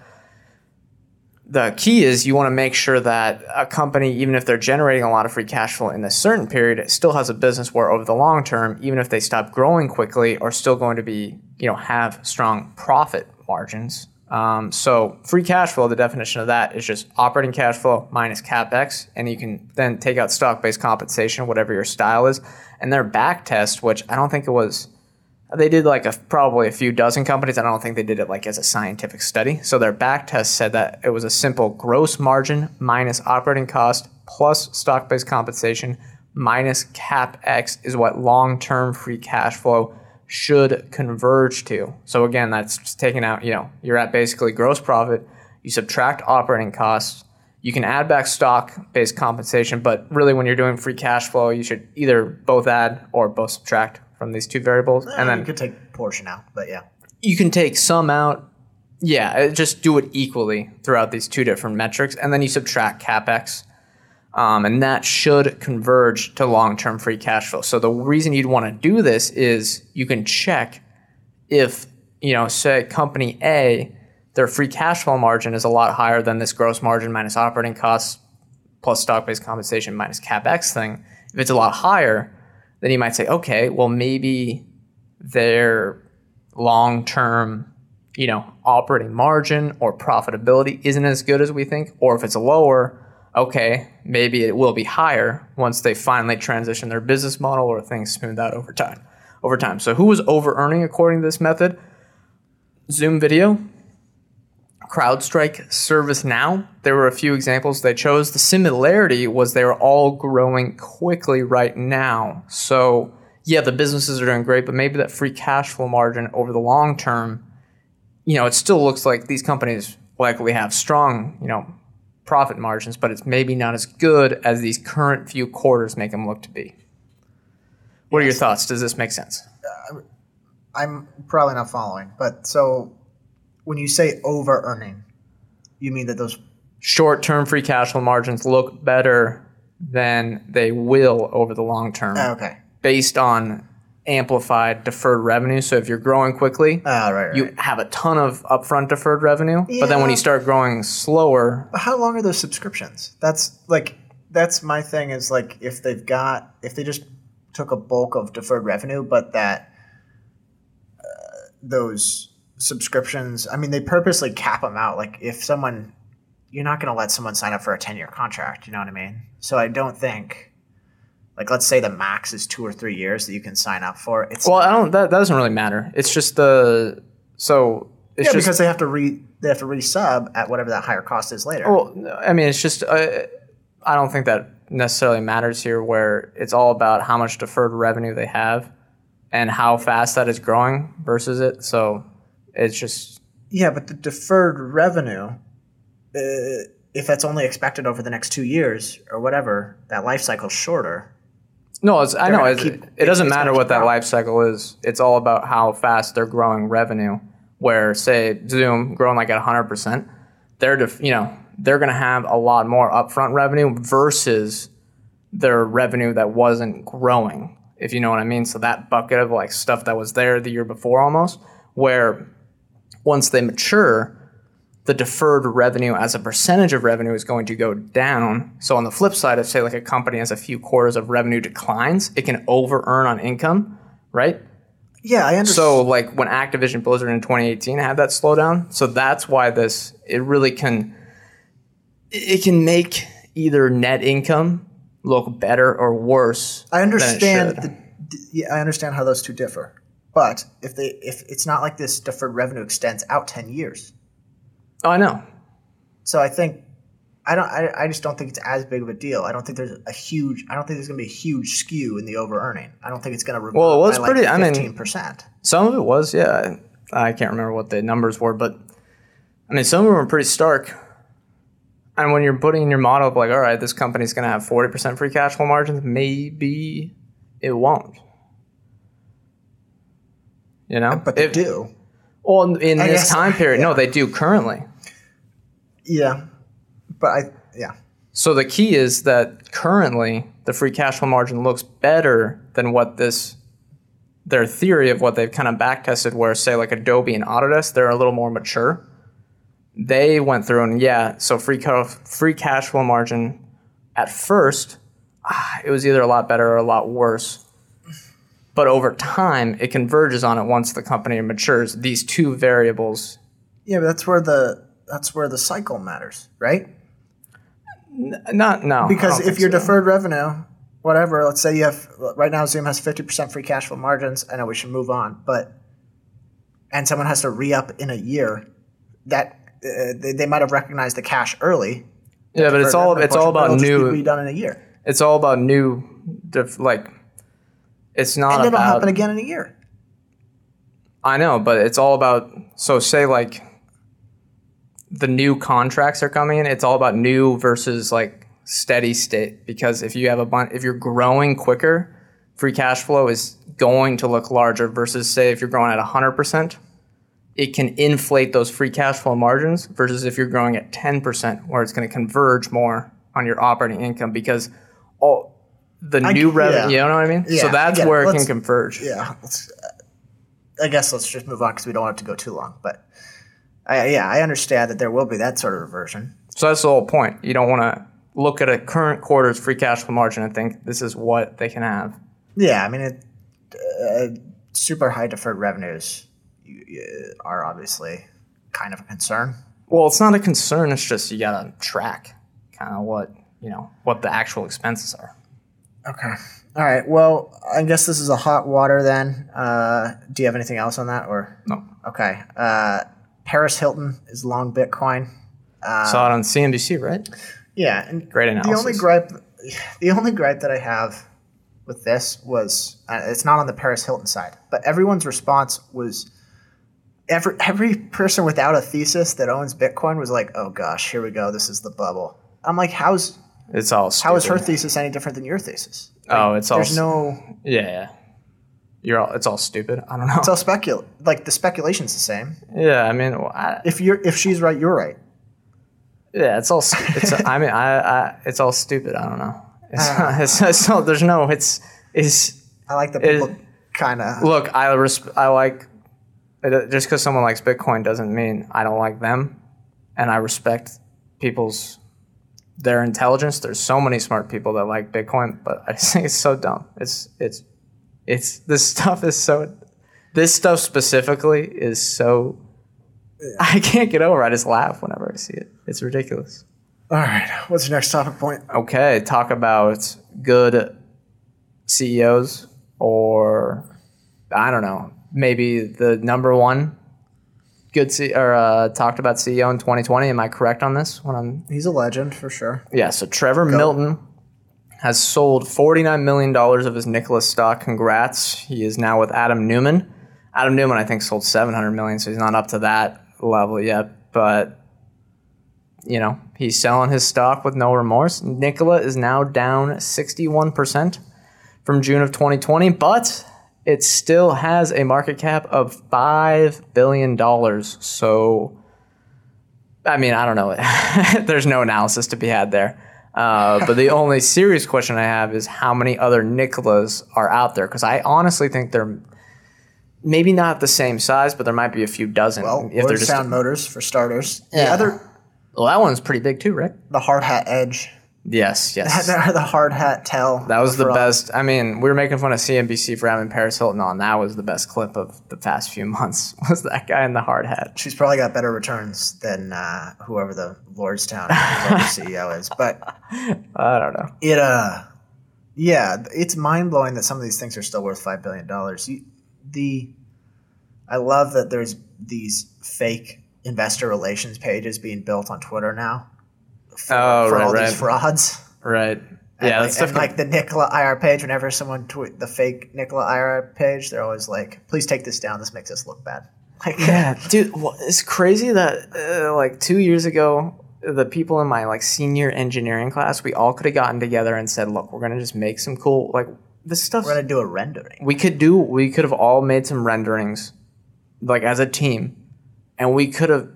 the key is you want to make sure that a company, even if they're generating a lot of free cash flow in a certain period, it still has a business where over the long term, even if they stop growing quickly, are still going to be, you know, have strong profit margins. Um, so free cash flow, the definition of that is just operating cash flow minus capex, and you can then take out stock-based compensation, whatever your style is. And their back test, which I don't think it was they did like a, probably a few dozen companies. I don't think they did it like as a scientific study. So their back test said that it was a simple gross margin minus operating cost plus stock based compensation minus capex is what long term free cash flow should converge to. So again, that's taking out, you know, you're at basically gross profit, you subtract operating costs, you can add back stock based compensation, but really when you're doing free cash flow, you should either both add or both subtract from these two variables. Eh, and then you could take portion out, but yeah. you can take some out. Yeah, uh, just do it equally throughout these two different metrics, and then you subtract capex, um, and that should converge to long-term free cash flow. So the reason you'd want to do this is you can check if you know, say company A, their free cash flow margin is a lot higher than this gross margin minus operating costs plus stock-based compensation minus capex thing. If it's a lot higher, then you might say, okay, well maybe their long-term, you know, operating margin or profitability isn't as good as we think, or if it's lower, okay, maybe it will be higher once they finally transition their business model or things smooth out over time. Over time. So who was over earning according to this method? Zoom Video, CrowdStrike, ServiceNow. There were a few examples they chose. The similarity was they were all growing quickly right now. So yeah, the businesses are doing great, but maybe that free cash flow margin over the long term, you know, it still looks like these companies likely have strong, you know, profit margins, but it's maybe not as good as these current few quarters make them look to be. What are your thoughts? Does this make sense? Uh, I'm probably not following, but so when you say over earning, you mean that those Short term free cash flow margins look better than they will over the long term oh, okay. based on amplified deferred revenue. So if you're growing quickly, Oh, right, right. you have a ton of upfront deferred revenue, but then when you start growing slower, how long are those subscriptions? That's like that's my thing is like if they've got if they just took a bulk of deferred revenue, but that uh, those subscriptions, I mean, they purposely cap them out. Like if someone, you're not going to let someone sign up for a ten year contract. You know what I mean? So I don't think, like, let's say the max is two or three years that you can sign up for. It's well, I don't. That, that doesn't really matter. It's just the so it's yeah, just because they have to re they have to resub at whatever that higher cost is later. Well, I mean, it's just uh, I don't think that necessarily matters here. Where it's all about how much deferred revenue they have and how fast that is growing versus it. So it's just Yeah, but the deferred revenue, uh, if that's only expected over the next two years or whatever, that life cycle's shorter. No. It's, I know it's, keep- it doesn't it's matter what that life cycle is. It's all about how fast they're growing revenue. Where say Zoom growing like at hundred percent, they're def, you know they're going to have a lot more upfront revenue versus their revenue that wasn't growing, if you know what I mean. So that bucket of like stuff that was there the year before almost, where once they mature, the deferred revenue as a percentage of revenue is going to go down. So on the flip side, if say like a company has a few quarters of revenue declines, it can over earn on income, right? Yeah, I understand. So like when Activision Blizzard in 2018 had that slowdown, so that's why this it really can it can make either net income look better or worse. I understand. The, yeah, I understand how those two differ. But if they if it's not like this deferred revenue extends out ten years, Oh, I know. so I think I don't. I, I just don't think it's as big of a deal. I don't think there's a huge. I don't think there's going to be a huge skew in the over earning. I don't think it's going to. Well, it was like pretty- I mean- fifteen percent. Some of it was, yeah. I can't remember what the numbers were, but I mean, some of them were pretty stark. And when you're putting in your model of like, all right, this company's going to have 40% free cash flow margins, maybe it won't. You know? But they If- do. Well, in I this time period, no, they do currently. Yeah, but I yeah. So the key is that currently the free cash flow margin looks better than what this their theory of what they've kind of back tested where say like Adobe and Autodesk they're a little more mature. They went through and yeah, so free ca- free cash flow margin at first ah, it was either a lot better or a lot worse. But over time it converges on it once the company matures. These two variables Yeah, but that's where the that's where the cycle matters, right? not no Because if your so. deferred revenue, whatever, let's say you have right now Zoom has fifty percent free cash flow margins. I know we should move on, but and someone has to re up in a year, that uh, they, they might have recognized the cash early. yeah, but it's all it's all about new be redone in a year, it's all about new def- like it's not and it'll about happen again in a year. i know but it's all about so say like the new contracts are coming in, it's all about new versus like steady state. Because if you have a bunch, if you're growing quicker, free cash flow is going to look larger versus say if you're growing at 100%, it can inflate those free cash flow margins versus if you're growing at 10% where it's going to converge more on your operating income because all the I- new revenue, yeah. you know what I mean? Yeah, so that's get it. where it can converge. Yeah. I guess let's just move on because we don't want it to go too long. But I, yeah, I understand that there will be that sort of reversion. So that's the whole point. You don't want to look at a current quarter's free cash flow margin and think this is what they can have. Yeah, I mean, it, uh, super high deferred revenues are obviously kind of a concern. Well, it's not a concern. It's just you gotta track kind of what you know what the actual expenses are. Okay. All right. Well, I guess this is a hot water then. Uh, do you have anything else on that, or No, okay? Uh, Paris Hilton is long Bitcoin. saw it on CNBC, right? Yeah, and Great The only gripe, the only gripe that I have with this was uh, it's not on the Paris Hilton side, but everyone's response was every every person without a thesis that owns Bitcoin was like, "Oh gosh, here we go. This is the bubble." I'm like, "How's It's all how is her thesis any different than your thesis?" Oh, it's all There's no, yeah, yeah. You're all. It's all stupid. I don't know. it's all specul. Like the speculation's the same. yeah, I mean, well, I, If you're if she's right, you're right. yeah, it's all. It's. I mean, I, I. It's all stupid. I don't know. It's. It's, it's no, there's no. It's. It's. I like that It- people kind of. Look, I resp- I like it, uh, just because someone likes Bitcoin doesn't mean I don't like them, and I respect people's their intelligence. There's so many smart people that like Bitcoin, but I just think it's so dumb. It's it's it's this stuff is so this stuff specifically is so I can't get over. I just laugh whenever I see it. It's ridiculous. All right. What's your next topic point? Okay, talk about good CEOs or I don't know, maybe the number one good C- or uh, talked about CEO in 2020. Am I correct on this? When I'm He's a legend for sure. yeah. So Trevor Milton has sold 49 million dollars of his Nikola stock. Congrats. He is now with Adam Neumann. Adam Neumann, I think, sold 700 million, so he's not up to that level yet, but you know, he's selling his stock with no remorse. Nikola is now down 61% from June of 2020, but it still has a market cap of $5 billion. So, I mean, I don't know. There's no analysis to be had there. Uh, but the only serious question I have is how many other Nikolas are out there? Because I honestly think they're maybe not the same size, but there might be a few dozen. Well, if they're just Sound Motors for starters. The Yeah. other, well, that one's pretty big too, right? the hard hat edge. Yes, yes. That, the hard hat tell. That was the all- best. I mean, we were making fun of CNBC for having Paris Hilton on. That was the best clip of the past few months. Was that guy in the hard hat? She's probably got better returns than uh, whoever the Lordstown CEO is. But I don't know. it, uh, yeah, it's mind blowing that some of these things are still worth five billion dollars. The, I love that there's these fake investor relations pages being built on Twitter now. For, Oh, for right, all right. these frauds. Right? And Yeah, like, that's and like the Nikola IR page. Whenever someone tweet the fake Nikola IR page, they're always like, "Please take this down. This makes us look bad." Like, yeah, dude, it's crazy that uh, like two years ago, the people in my like senior engineering class, we all could have gotten together and said, "Look, we're gonna just make some cool like this stuff." we're gonna do a rendering. we could do we could have all made some renderings like as a team and we could have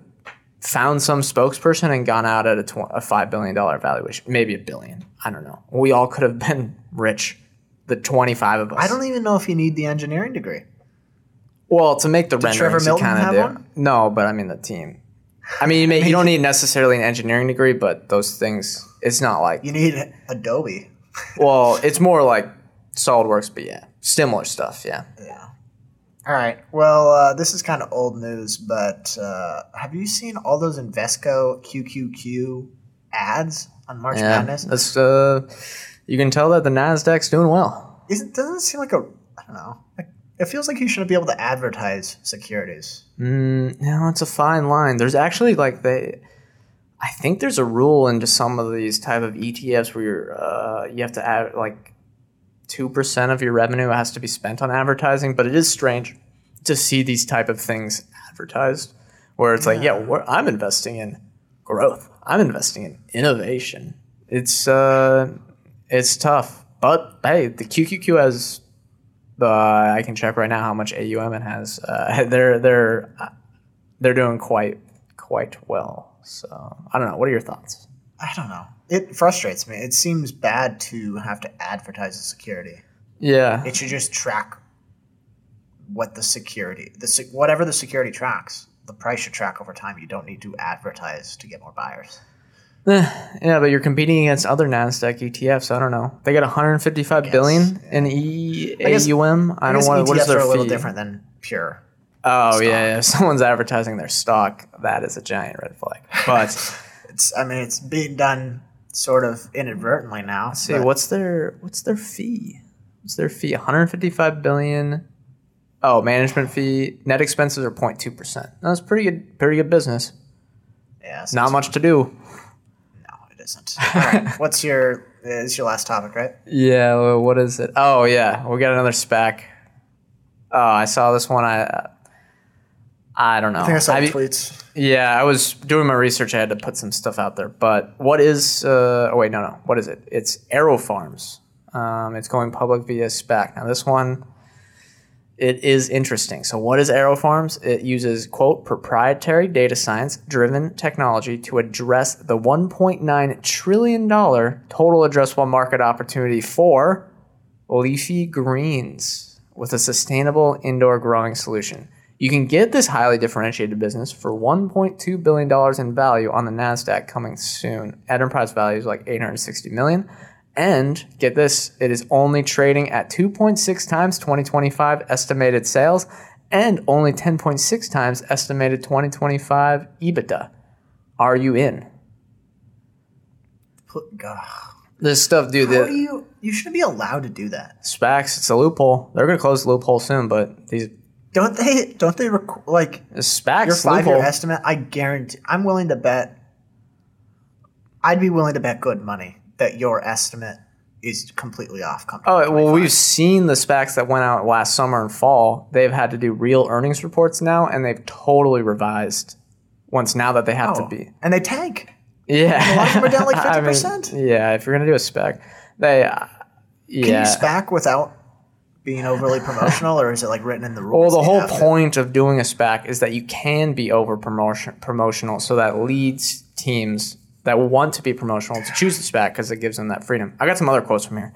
found some spokesperson and gone out at a, tw- a $5 billion valuation maybe a billion i don't know we all could have been rich the 25 of us I don't even know if you need the engineering degree. well to make the Trevor renderings you Milton kind of have do one? no but i mean the team i mean you, may, you don't need necessarily an engineering degree but those things it's not like You need Adobe. well it's more like solidworks but yeah similar stuff yeah Yeah. All right. Well, uh, this is kind of old news, but uh, have you seen all those Invesco QQQ ads on March yeah Madness? that's uh you can tell that the nasdaq's doing well Isn't, doesn't it seem like a I don't know. Like, it feels like you shouldn't be able to advertise securities. Mm, no, it's a fine line. There's actually like they, I think there's a rule into some of these type of ETFs where you're, uh, you have to add like two percent of your revenue has to be spent on advertising. But it is strange to see these type of things advertised, where it's like, yeah, we're, I'm investing in growth. I'm investing in innovation. It's uh, it's tough, but hey, the QQQ has. Uh, I can check right now how much AUM it has. Uh, they're they're they're doing quite quite well. So I don't know. What are your thoughts? I don't know. It frustrates me. It seems bad to have to advertise the security. Yeah, It should just track what the security, the whatever the security tracks. The price should track over time. You don't need to advertise to get more buyers. Eh, yeah, but you're competing against other Nasdaq ETFs. I don't know. They got 155 billion in e- I guess- AUM. I, don't guess want. What is ETFs their are a little fee? different than pure. Oh yeah, yeah. If someone's advertising their stock, that is a giant red flag. But It's. I mean, it's being done sort of inadvertently now. see, what's their what's their fee? What's their fee? 155 billion. Oh, management fee. Net expenses are 0.2 percent. That's pretty good. Pretty good business. yeah, Not much to do. No, it isn't. All right. What's your? Is your last topic, right? Yeah, well, what is it? Oh, yeah, we got another SPAC. Oh, I saw this one. I I don't know. I think I saw the tweets. Yeah, I was doing my research. I had to put some stuff out there. But what is? Uh, oh wait, no, no. What is it? It's Aero Farms. Um, it's going public via SPAC. Now this one, it is interesting. So what is Aero Farms? It uses quote proprietary data science driven technology to address the 1.9 trillion dollar total addressable market opportunity for leafy greens with a sustainable indoor growing solution. You can get this highly differentiated business for $1.2 billion in value on the NASDAQ coming soon. Enterprise value is like 860 million. And get this, it is only trading at 2.6 times 2025 estimated sales and only 10.6 times estimated 2025 EBITDA. Are you in? God. This stuff, dude, How the do you? You shouldn't be allowed to do that. SPACs, it's a loophole. They're going to close the loophole soon, but these Don't they? Don't they? Rec- like SPACs, your five year estimate? I guarantee. I'm willing to bet. I'd be willing to bet good money that your estimate is completely off. Oh well, we've seen the SPACs that went out last summer and fall. They've had to do real earnings reports now, and they've totally revised. Once now that they have Oh, to be, and they tank. yeah, a lot of them are down like I mean, 50%. yeah, if you're gonna do a SPAC, they, uh, Can yeah. you SPAC without being overly promotional, or is it like written in the rules? Well, the whole point of doing a SPAC is that you can be over promotion promotional, so that leads teams that want to be promotional to choose the SPAC because it gives them that freedom. I got some other quotes from here.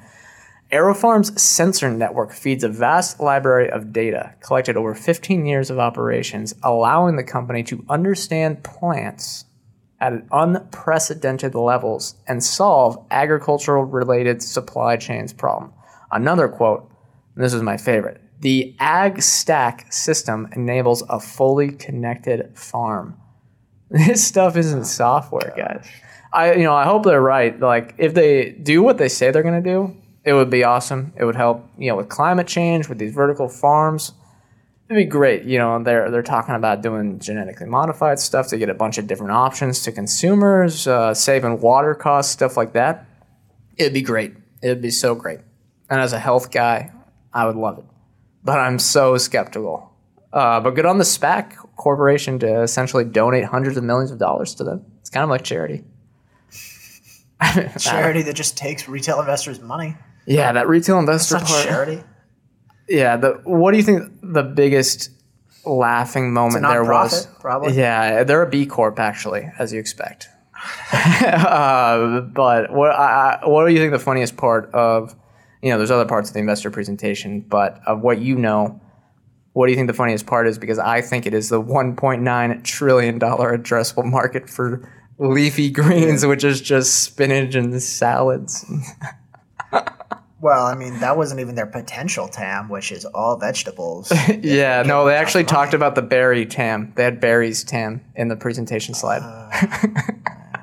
Aerofarm's sensor network feeds a vast library of data collected over 15 years of operations, allowing the company to understand plants at unprecedented levels and solve agricultural related supply chains problem. Another quote, and this is my favorite. The Ag Stack system enables a fully connected farm. This stuff isn't software, guys. I you know, I hope they're right. Like if they do what they say they're going to do, it would be awesome. It would help, you know, with climate change, with these vertical farms. It'd be great. You know, they're they're talking about doing genetically modified stuff to get a bunch of different options to consumers, uh, saving water costs, stuff like that. It'd be great. It'd be so great. And as a health guy, I would love it. But I'm so skeptical. Uh, but good on the SPAC corporation to essentially donate hundreds of millions of dollars to them. It's kind of like charity. charity that just takes retail investors' money. Yeah, that retail investor not part. charity. Yeah, the what do you think the biggest laughing moment there was? probably. Yeah, they're a B Corp actually, as you expect. uh, but what I- what do you think the funniest part of you know? There's other parts of the investor presentation, but of what you know, what do you think the funniest part is? Because I think it is the 1.9 trillion dollar addressable market for leafy greens, which is just spinach and salads. Well, I mean, that wasn't even their potential TAM, which is all vegetables. Yeah, no, they actually talked about the berry tam. They had berries tam in the presentation slide. Uh,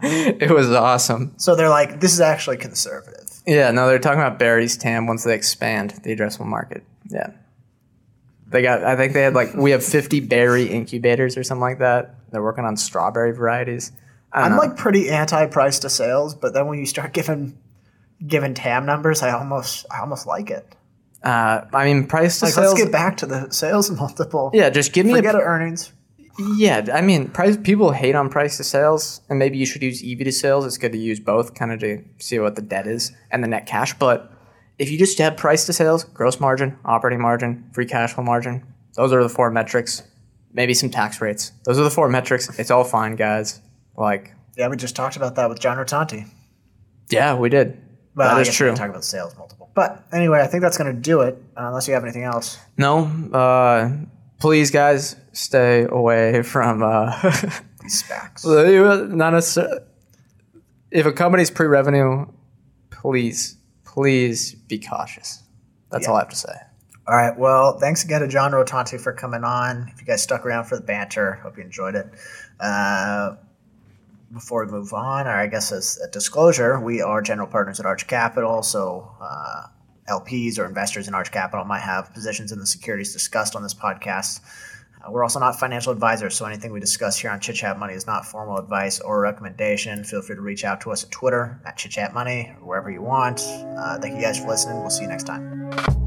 it was awesome. so they're like, this is actually conservative. Yeah, no, they're talking about berries tam once they expand the addressable market. Yeah. They got I think they had like we have 50 berry incubators or something like that. They're working on strawberry varieties. I'm know. like pretty anti price to sales, but then when you start giving giving TAM numbers, I almost I almost like it. uh, I mean price to Like, sales. let's get back to the sales multiple. yeah, just give me Forget a earnings. Yeah, I mean, price. People hate on price to sales, and maybe you should use EV to sales. It's good to use both, kind of to see what the debt is and the net cash. But if you just have price to sales, gross margin, operating margin, free cash flow margin, those are the four metrics. Maybe some tax rates. Those are the four metrics. It's all fine, guys. Like, Yeah, we just talked about that with John Rotonti. yeah, we did. Well, that I is we true. Talk about sales multiple. But anyway, I think that's going to do it. Uh, unless you have anything else. No, uh, please, guys, stay away from. Uh, SPACs. not necessarily. If a company's pre-revenue, please, please be cautious. That's all I have to say. All right. Well, thanks again to John Rotonti for coming on. If you guys stuck around for the banter, hope you enjoyed it. Uh, before we move on, or I guess as a disclosure, we are general partners at Arch Capital, so uh, LPs or investors in Arch Capital might have positions in the securities discussed on this podcast. Uh, we're also not financial advisors, so anything we discuss here on Chit Chat Money is not formal advice or recommendation. Feel free to reach out to us at Twitter at Chit Chat Money or wherever you want. Uh, thank you guys for listening. We'll see you next time.